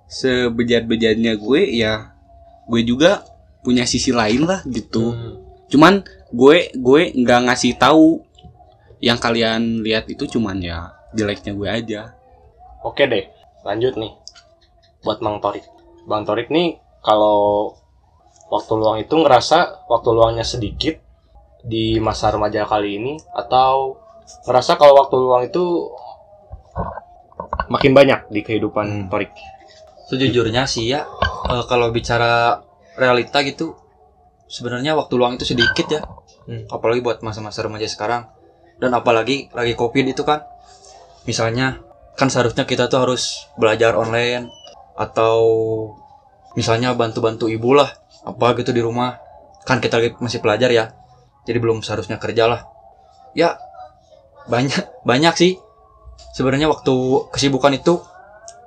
Speaker 2: sebejat-bejatnya gue ya gue juga punya sisi lain lah gitu
Speaker 1: Hmm.
Speaker 2: Cuman gue gue nggak ngasih tahu yang kalian lihat itu cuman ya jeleknya gue aja
Speaker 1: Oke deh, lanjut nih. Buat Bang Torik. Bang Torik nih kalau waktu luang itu ngerasa waktu luangnya sedikit di masa remaja kali ini atau ngerasa kalau waktu luang itu makin banyak di kehidupan
Speaker 3: Hmm.
Speaker 1: Torik.
Speaker 3: Sejujurnya sih ya, eh, kalau bicara realita gitu, sebenarnya waktu luang itu sedikit ya.
Speaker 1: Hmm.
Speaker 3: Apalagi buat masa-masa remaja sekarang. Dan apalagi lagi covid itu kan. Misalnya, kan seharusnya kita tuh harus belajar online atau misalnya bantu-bantu ibu lah apa gitu di rumah kan kita lagi masih pelajar ya jadi belum seharusnya kerja lah ya banyak banyak sih sebenarnya waktu kesibukan itu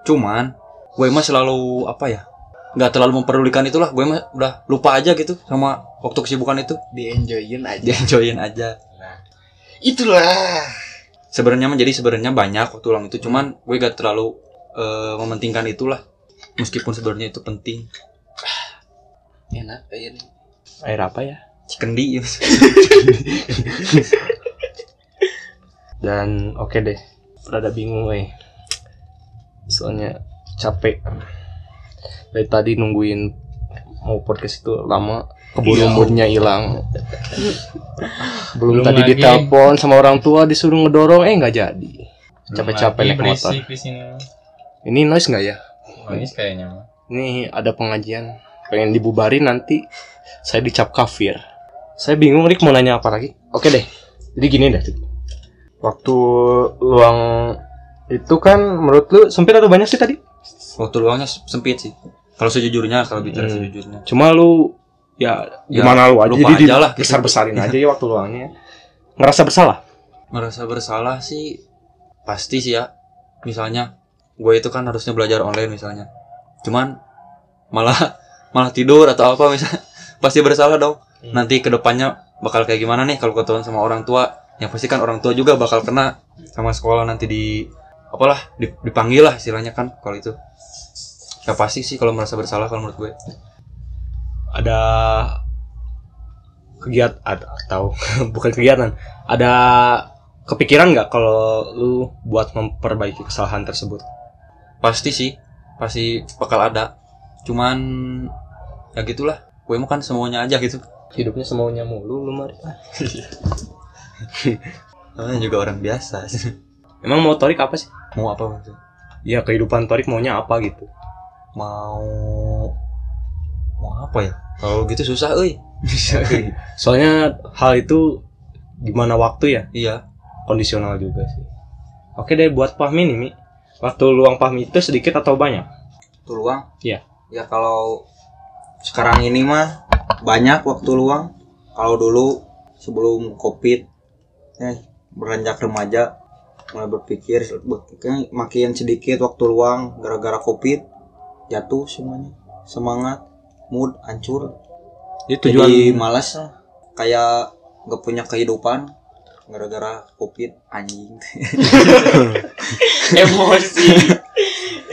Speaker 3: cuman gue mah selalu apa ya nggak terlalu memperdulikan itulah gue mah udah lupa aja gitu sama waktu kesibukan itu.
Speaker 2: Di enjoyin aja.
Speaker 3: Dia enjoyin aja.
Speaker 2: Itulah.
Speaker 3: Sebenarnya mah jadi sebenarnya banyak waktu luang itu cuman gue gak terlalu eh, mementingkan itulah. Meskipun sebenarnya itu penting.
Speaker 2: Enak air
Speaker 1: Air apa ya?
Speaker 3: cikendi
Speaker 1: Dan oke deh, rada bingung eh. Soalnya capek. Dari tadi nungguin mau podcast itu lama, keburu
Speaker 4: Iya.
Speaker 1: moodnya hilang. Belum,
Speaker 4: Belum
Speaker 1: tadi
Speaker 4: lagi.
Speaker 1: ditelepon sama orang tua disuruh ngedorong, eh nggak jadi. Capek-capek naik motor. Ini noise nggak ya?
Speaker 4: Noise kayaknya mah.
Speaker 1: Ini ada pengajian, pengen dibubarin nanti saya dicap kafir. Saya bingung Rik mau nanya apa lagi. Oke deh, jadi gini deh. Waktu luang itu kan menurut lu sempit atau banyak sih tadi?
Speaker 3: waktu luangnya sempit sih kalau sejujurnya kalau bicara
Speaker 1: Hmm.
Speaker 3: sejujurnya
Speaker 1: Cuma lu ya
Speaker 3: Ya,
Speaker 1: gimana lu aja jadi
Speaker 3: aja lah gitu.
Speaker 1: besar besarin aja ya waktu luangnya. Ngerasa bersalah?
Speaker 3: merasa bersalah sih pasti sih ya misalnya gue itu kan harusnya belajar online misalnya cuman malah malah tidur atau apa misalnya pasti bersalah dong
Speaker 1: Hmm.
Speaker 3: nanti ke depannya bakal kayak gimana nih kalau ketahuan sama orang tua yang pasti kan orang tua juga bakal kena sama sekolah nanti di apalah di- dipanggil lah istilahnya kan kalau itu ya pasti sih kalau merasa bersalah kalau menurut gue
Speaker 1: Ada kegiatan atau bukan kegiatan, ada kepikiran nggak kalau lu buat memperbaiki kesalahan tersebut?
Speaker 3: pasti sih pasti bakal ada cuman ya gitulah gue mau kan semuanya aja gitu
Speaker 1: Hidupnya semaunya mulu lu Mari.
Speaker 3: namanya juga orang biasa
Speaker 1: Emang mau Torik apa sih?
Speaker 3: mau apa maksudnya
Speaker 1: Ya kehidupan Torik maunya apa gitu?
Speaker 3: Mau mau apa ya kalau gitu susah euy
Speaker 1: Soalnya hal itu gimana waktu ya
Speaker 3: iya
Speaker 1: kondisional juga sih. Oke deh buat Fahmi nih Mi. Waktu luang Fahmi itu sedikit atau banyak?
Speaker 5: waktu luang
Speaker 1: Iya.
Speaker 5: ya kalau sekarang ini mah banyak waktu luang kalau dulu sebelum covid eh beranjak remaja mulai berpikir be- makin sedikit waktu luang gara-gara covid jatuh semuanya. Semangat mood hancur.
Speaker 1: Jadi
Speaker 5: jadi malas lah. Kayak nggak punya kehidupan gara-gara covid anjing.
Speaker 2: Emosi.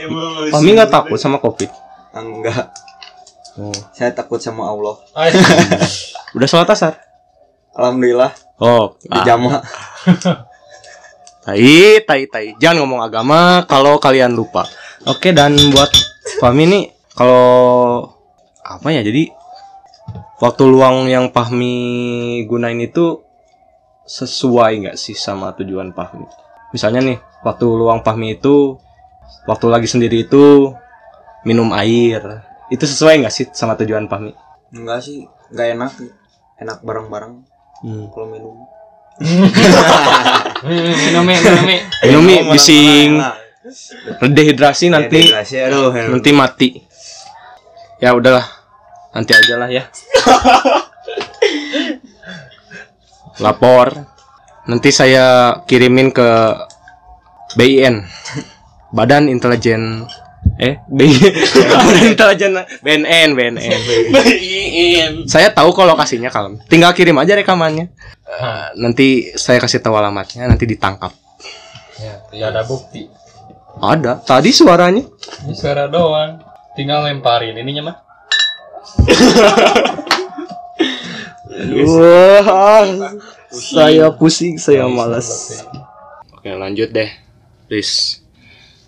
Speaker 2: Emosi.
Speaker 1: Fahmi nggak takut sama covid?
Speaker 5: enggak.
Speaker 1: Oh.
Speaker 5: saya takut sama Allah.
Speaker 1: Udah sholat asar?
Speaker 5: alhamdulillah.
Speaker 1: Oh,
Speaker 5: di jamaah.
Speaker 1: Tai, tai, tai. Jangan ngomong agama kalau kalian lupa. Oke, dan buat Fahmi nih, kalau apa ya? Jadi waktu luang yang Fahmi gunain itu sesuai nggak sih sama tujuan Fahmi? Misalnya nih, waktu luang Fahmi itu waktu lagi sendiri itu minum air. Itu sesuai nggak sih sama tujuan Fahmi?
Speaker 5: enggak sih enggak enak enak bareng-bareng
Speaker 1: Hmm.
Speaker 5: kalau minum
Speaker 2: minum minum
Speaker 1: Minum nih, bising dehidrasi nanti
Speaker 5: Dehidrasi, aduh
Speaker 1: nanti mati. Ya udahlah. Nanti aja lah ya. Lapor. Nanti saya kirimin ke BIN Badan Intelijen. Eh BI Badan Intelijen. BNN BNN saya tahu kok lokasinya kalau tinggal kirim aja rekamannya. Eh, nanti saya kasih tahu alamatnya nanti ditangkap.
Speaker 4: Ya, tidak ada bukti.
Speaker 1: Ada tadi suaranya
Speaker 4: Ini suara doang. Tinggal lemparin ininya mah.
Speaker 1: Wah, saya pusing, saya malas. Oke, lanjut deh. Riz.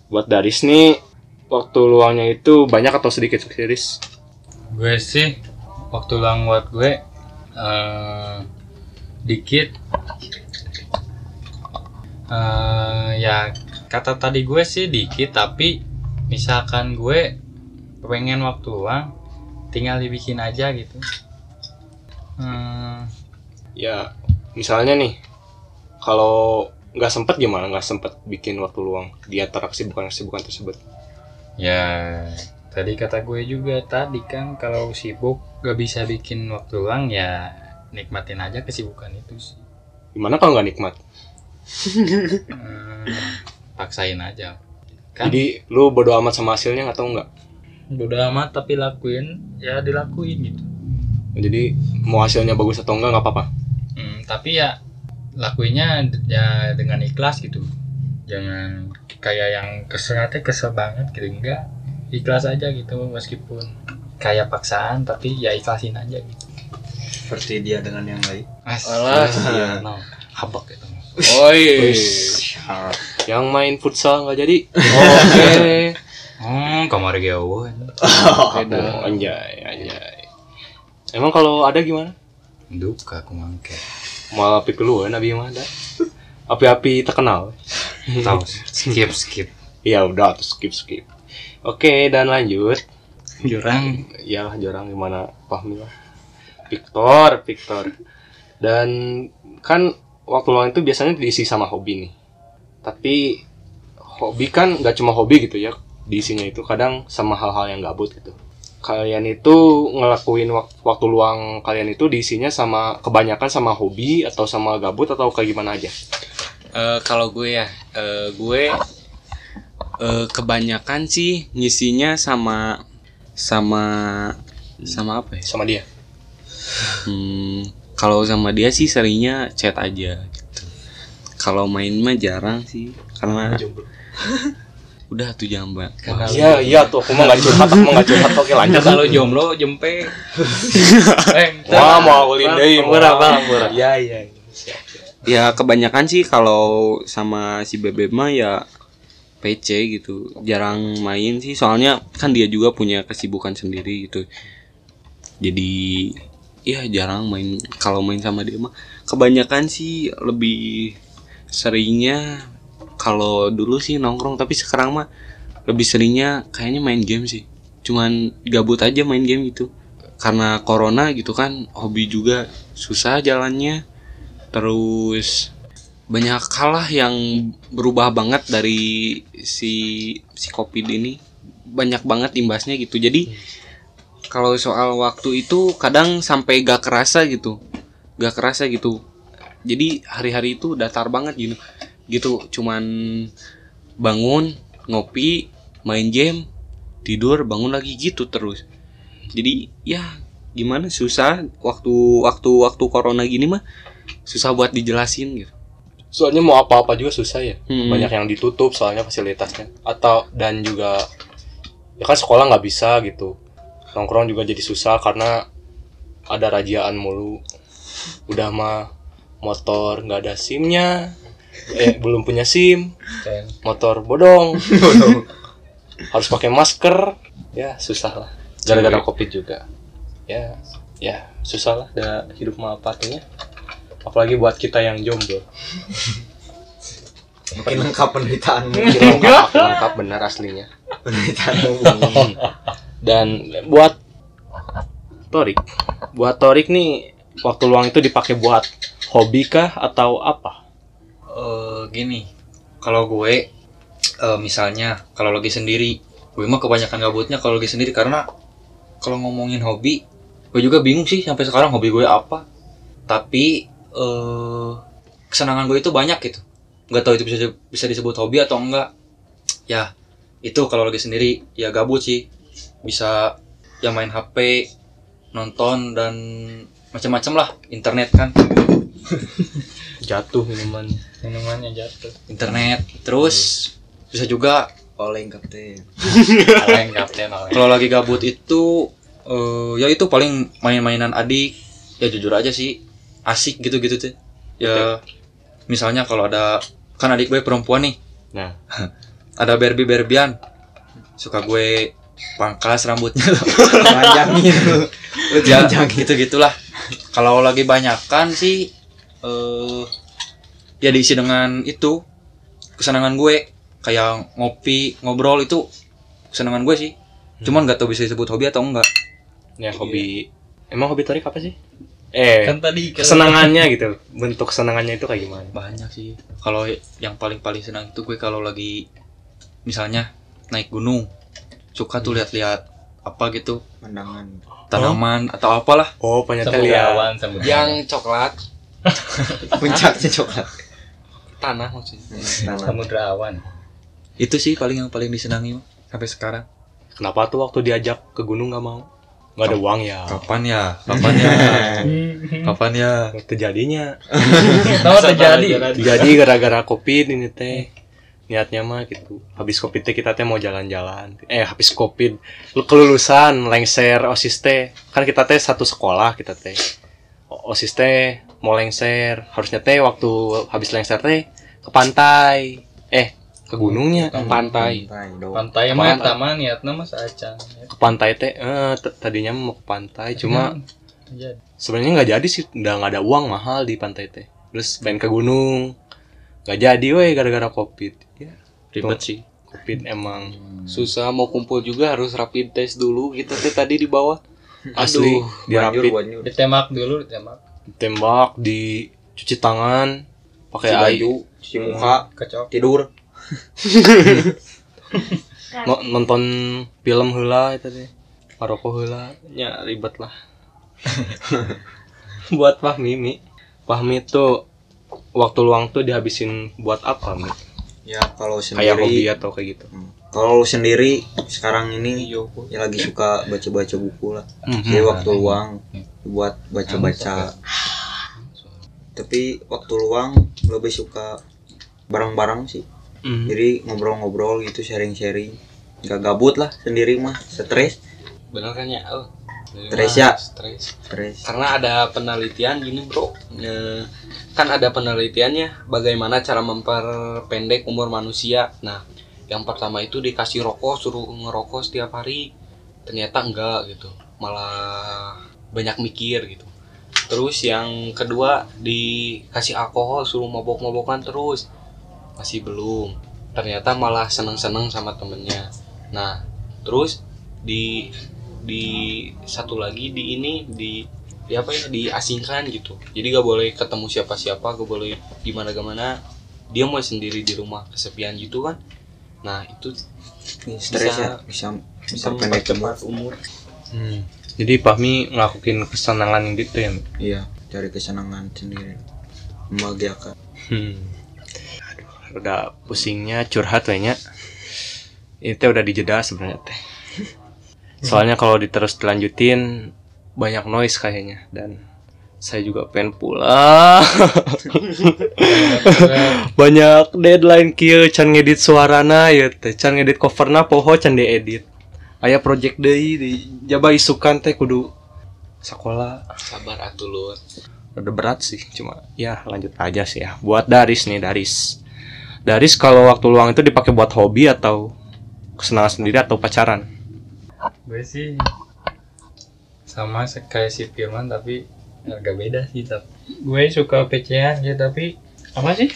Speaker 1: Buat Daris nih, waktu luangnya itu banyak atau sedikit sih, Riz?
Speaker 4: Gue sih waktu luang buat gue eh dikit. Eh ya kata tadi gue sih dikit tapi misalkan gue pengen waktu luang tinggal dibikin aja gitu. Hmm,
Speaker 1: Ya, misalnya nih, kalau nggak sempet gimana? Nggak sempet bikin waktu luang di antara kesibukan-kesibukan tersebut.
Speaker 4: Ya, tadi kata gue juga tadi kan kalau sibuk gak bisa bikin waktu luang ya nikmatin aja kesibukan itu sih.
Speaker 1: Gimana kalau nggak nikmat?
Speaker 4: Hmm,
Speaker 2: paksain aja kan
Speaker 1: Jadi lu bodo amat sama hasilnya atau enggak?
Speaker 4: Bodo amat tapi lakuin ya dilakuin gitu.
Speaker 1: Jadi mau hasilnya bagus atau enggak nggak apa-apa.
Speaker 4: Hmm, tapi ya lakuinnya ya dengan ikhlas gitu. Jangan kayak yang kesel nanti kesel banget gitu enggak. Ikhlas aja gitu meskipun kayak paksaan tapi ya ikhlasin aja gitu.
Speaker 5: seperti dia dengan yang lain
Speaker 2: As,
Speaker 3: Alah.
Speaker 2: iya, habak gitu
Speaker 3: Oi.
Speaker 1: Yang main futsal nggak jadi. Oke.
Speaker 2: hmm kamar gawe
Speaker 1: Beda. Anjay, anjay. Emang kalau ada gimana?
Speaker 2: duka aku mangke
Speaker 1: Malah api keluar nabi mah ada. Api-api terkenal.
Speaker 2: tahu skip skip
Speaker 1: Ya udah tuh skip skip. Oke dan lanjut.
Speaker 2: jurang
Speaker 1: Iyalah jarang gimana Fahmi lah. Victor, Victor. Dan kan waktu luang itu biasanya diisi sama hobi nih. Tapi hobi kan nggak cuma hobi gitu ya. Diisinya itu kadang sama hal-hal yang gabut gitu. Kalian itu ngelakuin wak- waktu luang kalian itu diisinya sama kebanyakan sama hobi atau sama gabut atau kayak gimana aja?
Speaker 2: Eh, kalau gue ya eh, gue eh, kebanyakan sih ngisinya sama sama sama apa ya
Speaker 1: Sama dia.
Speaker 2: Hmm, kalau sama dia sih seringnya chat aja. Kalau main mah jarang sih karena udah tuh jamba.
Speaker 1: Iya, iya tuh aku mah nggak curhat, aku mah nggak curhat. Oke lanjut.
Speaker 4: Kalau jomblo jempe. eh,
Speaker 1: Wah, mau ulin deui.
Speaker 4: Murah, Bang, murah.
Speaker 1: Iya, iya.
Speaker 2: Ya kebanyakan sih kalau sama si Bebe mah ya PC gitu. Jarang main sih soalnya kan dia juga punya kesibukan sendiri gitu. Jadi ya jarang main kalau main sama dia mah kebanyakan sih lebih seringnya kalau dulu sih nongkrong tapi sekarang mah lebih seringnya kayaknya main game sih. Cuman gabut aja main game gitu. Karena corona gitu kan hobi juga susah jalannya. Terus banyak kalah yang berubah banget dari si si covid ini. Banyak banget imbasnya gitu. Jadi kalau soal waktu itu kadang sampai gak kerasa gitu. Gak kerasa gitu jadi hari-hari itu datar banget gitu gitu cuman bangun ngopi main game tidur bangun lagi gitu terus jadi ya gimana susah waktu waktu waktu corona gini mah susah buat dijelasin gitu
Speaker 1: Soalnya mau apa-apa juga susah ya.
Speaker 2: Hmm.
Speaker 1: Banyak yang ditutup soalnya fasilitasnya. Atau dan juga ya kan sekolah nggak bisa gitu. Nongkrong juga jadi susah karena ada rajaan mulu. Udah mah motor nggak ada SIM-nya. Eh belum punya SIM. Motor bodong. Harus pakai masker. Ya susah lah. Gara-gara Covid juga. Ya ya susah lah da hidup mah apa tuh ya. Apalagi buat kita yang jomblo.
Speaker 5: Makin lengkap penderitaanmu.
Speaker 1: lengkap, lengkap benar aslinya.
Speaker 5: penderitaanmu.
Speaker 1: Dan buat Torik, buat Torik nih waktu luang itu dipakai buat hobi kah atau apa?
Speaker 3: Eh, gini, kalau gue eh, misalnya kalau lagi sendiri, gue mah kebanyakan gabutnya kalau lagi sendiri karena kalau ngomongin hobi, gue juga bingung sih sampai sekarang hobi gue apa. Tapi eh kesenangan gue itu banyak gitu. Nggak tahu itu bisa bisa disebut hobi atau enggak. Ya, itu kalau lagi sendiri ya gabut sih. Bisa ya main HP, nonton dan macam-macam lah internet kan.
Speaker 1: Jatuh minuman.
Speaker 4: Minumannya jatuh.
Speaker 3: internet terus bisa juga
Speaker 5: Oleng kapten.
Speaker 4: Kaleng kapten oleng.
Speaker 3: kalau lagi gabut itu eh ya itu paling main-mainan adik. Ya jujur aja sih asik gitu-gitu tuh. Ya misalnya kalau ada kan adik gue perempuan nih.
Speaker 1: Nah,
Speaker 3: ada Barbie Barbian suka gue pangkas rambutnya
Speaker 5: Panjangin
Speaker 3: ya gitu gitulah kalau lagi banyakan sih eh ya diisi dengan itu kesenangan gue kayak ngopi ngobrol itu kesenangan gue sih cuman nggak tahu bisa disebut hobi atau enggak
Speaker 1: ya hobi. Emang hobi Torik apa sih? Eh,
Speaker 4: Kan tadi
Speaker 1: kesenangannya gitu. Bentuk kesenangannya itu kayak gimana?
Speaker 3: banyak sih kalau yang paling paling senang itu gue kalau lagi misalnya naik gunung suka tuh lihat-lihat apa gitu
Speaker 5: Pandangan.
Speaker 3: tanaman atau apalah
Speaker 1: Oh.
Speaker 4: Samuderawan, samuderawan.
Speaker 2: yang coklat
Speaker 5: Puncaknya coklat.
Speaker 2: tanah maksudnya
Speaker 5: Tanah.
Speaker 4: Samuderawan.
Speaker 3: itu sih paling yang paling disenangi mah, sampai sekarang
Speaker 1: Kenapa tuh waktu diajak ke gunung nggak mau? Nggak ada uang ya.
Speaker 3: kapan ya kapan ya kapan ya
Speaker 1: Terjadinya.
Speaker 4: Tahu terjadi.
Speaker 1: Jadi gara-gara covid ini teh niatnya mah gitu. Habis covid teh kita teh mau jalan-jalan. Eh habis covid lu kelulusan lengser osis teh kan kita teh satu sekolah kita teh. O- Osis teh mau lengser harusnya teh waktu habis lengser teh ke pantai. Eh ke gunungnya.
Speaker 2: pantai
Speaker 5: Pantai.
Speaker 4: Pantai mah taman niatna mah saacan.
Speaker 1: Ke pantai teh eh, tadinya mau ke pantai cuma
Speaker 4: Jadi.
Speaker 1: sebenarnya nggak jadi sih udah nggak ada uang mahal di pantai teh terus main ke gunung nggak jadi weh gara-gara covid ya
Speaker 3: ribet sih.
Speaker 1: Covid emang
Speaker 2: susah. Mau kumpul juga harus rapid test dulu gitu teh tadi di bawah.
Speaker 1: Asli
Speaker 2: Aduh,
Speaker 5: Banjur,
Speaker 1: dirapit
Speaker 5: banjur.
Speaker 4: Ditembak dulu, ditembak.
Speaker 1: tembak dicuci tangan pakai
Speaker 5: baju, cuci muka,
Speaker 4: Kecok.
Speaker 5: tidur.
Speaker 1: No- nonton film hela itu teh maroko hela ya ribet lah. Buat Fahmi Mi. Fahmi tuh waktu luang tuh dihabisin buat apa Mi?
Speaker 5: Ya kalau
Speaker 1: kayak hobi
Speaker 5: sendiri,
Speaker 1: atau kayak gitu
Speaker 5: Hmm. kalau lu sendiri sekarang ini ya lagi suka baca-baca buku lah.
Speaker 1: Mhm.
Speaker 5: Jadi waktu luang buat baca-baca. Tapi waktu luang lebih suka bareng-bareng sih.
Speaker 1: Mhm.
Speaker 5: Jadi ngobrol-ngobrol gitu, sharing-sharing. Gak gabut lah sendiri mah, stres,
Speaker 2: bener kan ya oh.
Speaker 5: Stres ya?
Speaker 2: stres
Speaker 5: stres.
Speaker 2: karena ada penelitian gini bro. Eh, kan ada penelitiannya bagaimana cara memperpendek umur manusia. Nah yang pertama itu dikasih rokok suruh ngerokok setiap hari. Ternyata enggak gitu. Malah banyak mikir gitu. Terus yang kedua dikasih alkohol suruh mabok-mabokan terus. Masih belum. Ternyata malah seneng-seneng sama temennya. Nah terus di di satu lagi di ini di di apa ya diasingkan gitu jadi gak boleh ketemu siapa-siapa gak boleh gimana gimana dia mau sendiri di rumah kesepian gitu kan nah itu
Speaker 5: Stres
Speaker 2: Bisa-
Speaker 5: ya, bisa
Speaker 2: bisa mempercepat umur
Speaker 1: Hmm. Jadi Fahmi ngelakuin kesenangan gitu ya.
Speaker 5: Iya, cari kesenangan sendiri. Membahagiakan.
Speaker 1: Hmm. Aduh, udah pusingnya curhat kayaknya. Ini teh udah dijeda sebenarnya teh. Soalnya kalau diterus dilanjutin banyak noise kayaknya. Dan saya juga pengen pulang. banyak deadline kieu can ngedit suarana ya teh, can ngedit coverna poho can diedit. Aya project deui di jaba isukan teh kudu sekolah.
Speaker 2: Sabar atuh lur.
Speaker 1: Udah berat sih cuma ya lanjut aja sih ya. Buat Daris nih Daris. Daris kalau waktu luang itu dipakai buat hobi atau kesenangan sendiri atau pacaran
Speaker 4: Gue sih sama kayak si Firman tapi agak beda sih tapi gue suka PC-an ya tapi apa sih?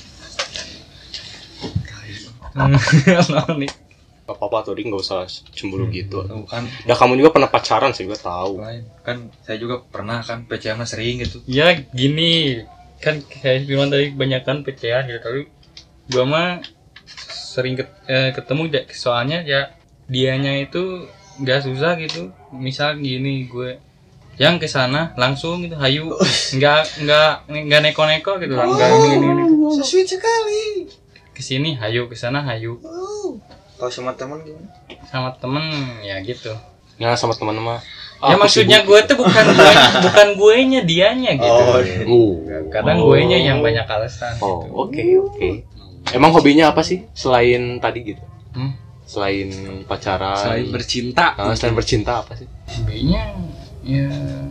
Speaker 4: Hmm, apa nih?
Speaker 1: gak apa-apa tuh Ring gak usah cemburu gitu.
Speaker 3: Tuh, kan.
Speaker 1: Udah kamu juga pernah pacaran sih gue tahu.
Speaker 3: Lain. Kan saya juga pernah kan PCM -nya sering gitu.
Speaker 4: Ya gini. Kan kayak Firman tadi kebanyakan PC-an gitu tapi gue mah sering ket- eh, ketemu deh soalnya ya dianya itu nggak susah gitu. Misal gini gue yang ke sana langsung gitu hayu. Nggak nggak nggak neko-neko gitu lah nggak ini ini, ini.
Speaker 5: Sweet sekali.
Speaker 4: ke sini hayu ke sana hayu.
Speaker 5: Kalau sama teman gimana?
Speaker 4: sama temen ya gitu.
Speaker 1: Ya sama teman mah.
Speaker 4: Ya maksudnya gue tuh bukan gue bukan gue nya dianya gitu.
Speaker 1: Gue
Speaker 4: kadang gue nya yang banyak alasan
Speaker 1: oh
Speaker 4: gitu.
Speaker 1: oke oke. Emang hobinya apa sih selain tadi gitu?
Speaker 4: Hmm?
Speaker 1: Selain pacaran.
Speaker 2: Selain bercinta
Speaker 1: Ah, selain bercinta apa sih?
Speaker 4: Hobinya ya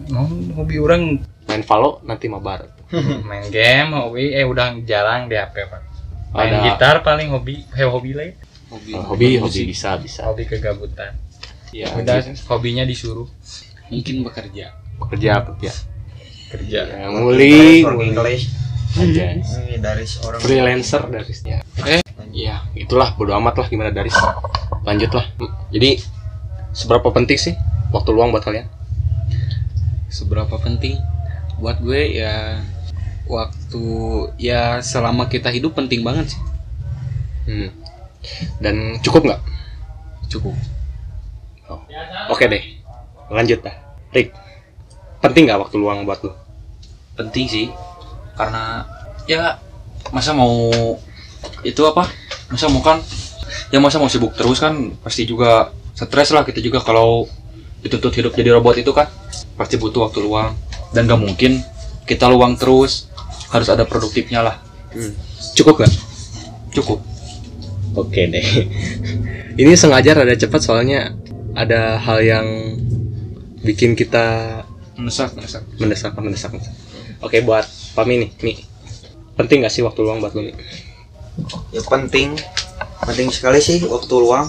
Speaker 4: non hobi orang.
Speaker 1: Main Valo nanti mabar
Speaker 4: main game hobi. Eh udah jarang di HP pak. Main
Speaker 1: Ada-
Speaker 4: gitar paling hobi eh, hobi lain
Speaker 2: hobi
Speaker 1: Oh, hobi hobi bisa bisa.
Speaker 4: Hobi kegabutan.
Speaker 1: Ya
Speaker 4: udah
Speaker 1: gitu.
Speaker 4: hobinya disuruh.
Speaker 2: Mungkin bekerja.
Speaker 1: Kerja kerja
Speaker 4: kerja.
Speaker 1: Ya, nguli
Speaker 5: Orang English.
Speaker 1: aja
Speaker 5: Ini dari seorang
Speaker 1: freelancer Daris ya ya itulah bodo amat lah gimana Daris. Lanjut lah. Jadi seberapa penting sih waktu luang buat kalian?
Speaker 2: Seberapa penting? Buat gue ya waktu ya selama kita hidup penting banget sih.
Speaker 1: Hmm. dan cukup nggak?
Speaker 2: Cukup.
Speaker 1: Oke deh lanjut dah. Rick penting nggak waktu luang buat lu?
Speaker 3: Penting sih karena ya masa mau itu apa masa mau kan ya masa mau sibuk terus kan pasti juga stres lah kita juga kalau dituntut hidup jadi robot itu kan pasti butuh waktu luang dan gak mungkin kita luang terus harus ada produktifnya lah
Speaker 1: Cukup gak?
Speaker 3: cukup
Speaker 1: Oke deh. Ini sengaja rada cepat soalnya ada hal yang bikin kita
Speaker 3: mendesak mendesak
Speaker 1: mendesak mendesak. mendesak. Oke buat Pami nih, nih penting gak sih waktu luang buat lu nih?
Speaker 5: Ya penting penting sekali sih waktu luang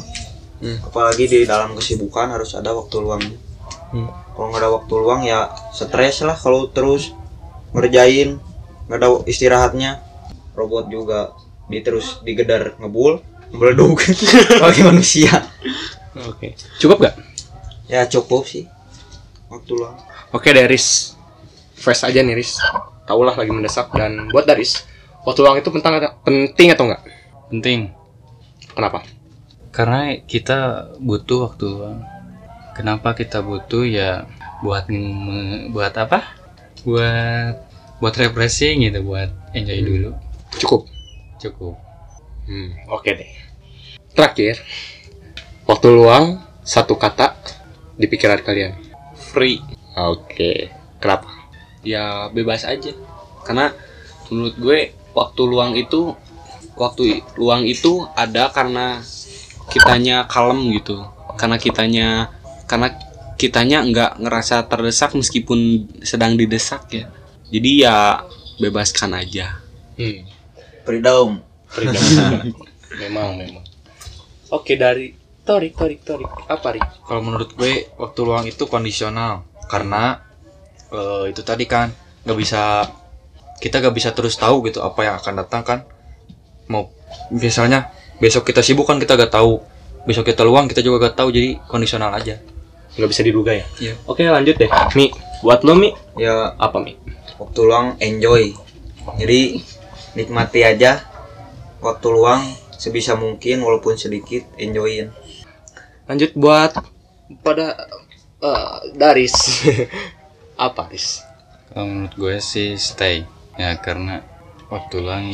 Speaker 1: Hmm.
Speaker 5: apalagi di dalam kesibukan harus ada waktu luangnya
Speaker 1: Hmm.
Speaker 5: kalau nggak ada waktu luang ya stres lah kalau terus ngerjain nggak ada istirahatnya robot juga di terus digedar ngebul meleduk bagi manusia
Speaker 1: Oke. Cukup gak?
Speaker 5: ya cukup sih waktu luang
Speaker 1: Oke Daris, fresh aja nih Riz. Taulah lagi mendesak dan buat Daris, waktu luang itu penting atau penting atau enggak?
Speaker 2: penting
Speaker 1: Kenapa?
Speaker 2: karena kita butuh waktu luang kenapa kita butuh ya buat buat apa buat buat refreshing gitu buat enjoy dulu
Speaker 1: Cukup.
Speaker 2: cukup
Speaker 1: Hmm, oke deh. Terakhir, waktu luang satu kata di pikiran kalian.
Speaker 2: free
Speaker 1: Oke. Kenapa?
Speaker 2: ya bebas aja karena menurut gue waktu luang itu waktu luang itu ada karena kitanya kalem gitu karena kitanya karena kitanya nggak ngerasa terdesak meskipun sedang didesak ya jadi ya bebaskan aja
Speaker 1: Hmm.
Speaker 5: freedom
Speaker 1: Freedom. memang, memang. Oke dari Torik, Torik, Torik. Apa Rik?
Speaker 3: kalau menurut gue waktu luang itu kondisional karena eh, itu tadi kan nggak bisa kita nggak bisa terus tahu gitu apa yang akan datang kan mau misalnya besok kita sibuk kan kita gak tahu besok kita luang kita juga gak tahu jadi kondisional aja
Speaker 1: Nggak bisa diduga ya?
Speaker 3: Iya.
Speaker 1: Oke lanjut deh. Mi, buat lo Mi,
Speaker 5: ya
Speaker 1: apa Mi?
Speaker 5: waktu luang enjoy jadi nikmati aja waktu luang sebisa mungkin walaupun sedikit enjoyin
Speaker 1: Lanjut buat pada eh, Daris. apa
Speaker 2: kalau menurut gue sih stay ya karena waktu luang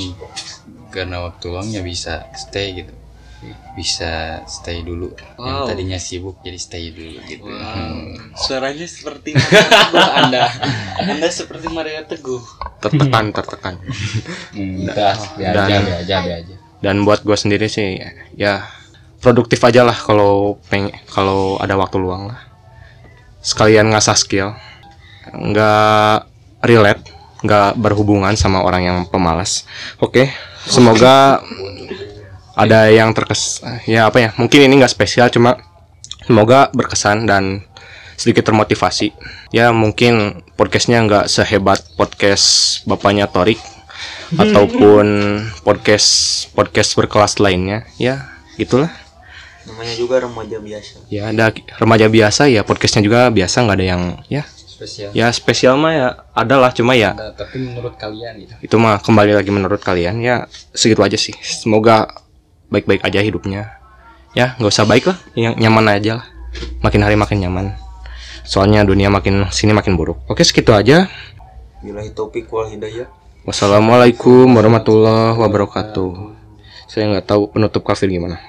Speaker 2: karena waktu luangnya bisa stay gitu bisa stay dulu yang
Speaker 1: Wow.
Speaker 2: tadinya sibuk jadi stay dulu gitu Hmm.
Speaker 6: Suaranya seperti Teguh Anda. Anda seperti Mario Teguh.
Speaker 1: Tertekan, tertekan.
Speaker 2: Hmm, udah biar
Speaker 1: Dan-
Speaker 2: aja biar aja biar aja
Speaker 1: Dan buat gue sendiri sih, ya produktif aja lah kalau peng kalau ada waktu luang lah. Sekalian ngasah skill, nggak relate, nggak berhubungan sama orang yang pemalas. Oke, semoga ada yang terkes, ya apa ya? Mungkin ini nggak spesial, cuma semoga berkesan dan sedikit termotivasi. Ya mungkin podcastnya nggak sehebat podcast bapaknya Torik ataupun podcast podcast berkelas lainnya. Ya gitulah.
Speaker 5: namanya juga remaja biasa
Speaker 1: Ya ada remaja biasa ya podcastnya juga biasa nggak ada yang ya
Speaker 2: spesial
Speaker 1: ya spesial mah ya ada lah cuma ya
Speaker 2: Nah, tapi menurut kalian gitu
Speaker 1: itu mah kembali lagi menurut kalian ya segitu aja sih. Semoga baik-baik aja hidupnya. Ya nggak usah baik lah, yang nyaman aja lah. Makin hari makin nyaman. Soalnya dunia makin sini makin buruk. Oke segitu aja.
Speaker 5: bila topik wal hidayah
Speaker 1: Wassalamualaikum warahmatullahi wabarakatuh. Saya nggak tahu penutup kafir gimana.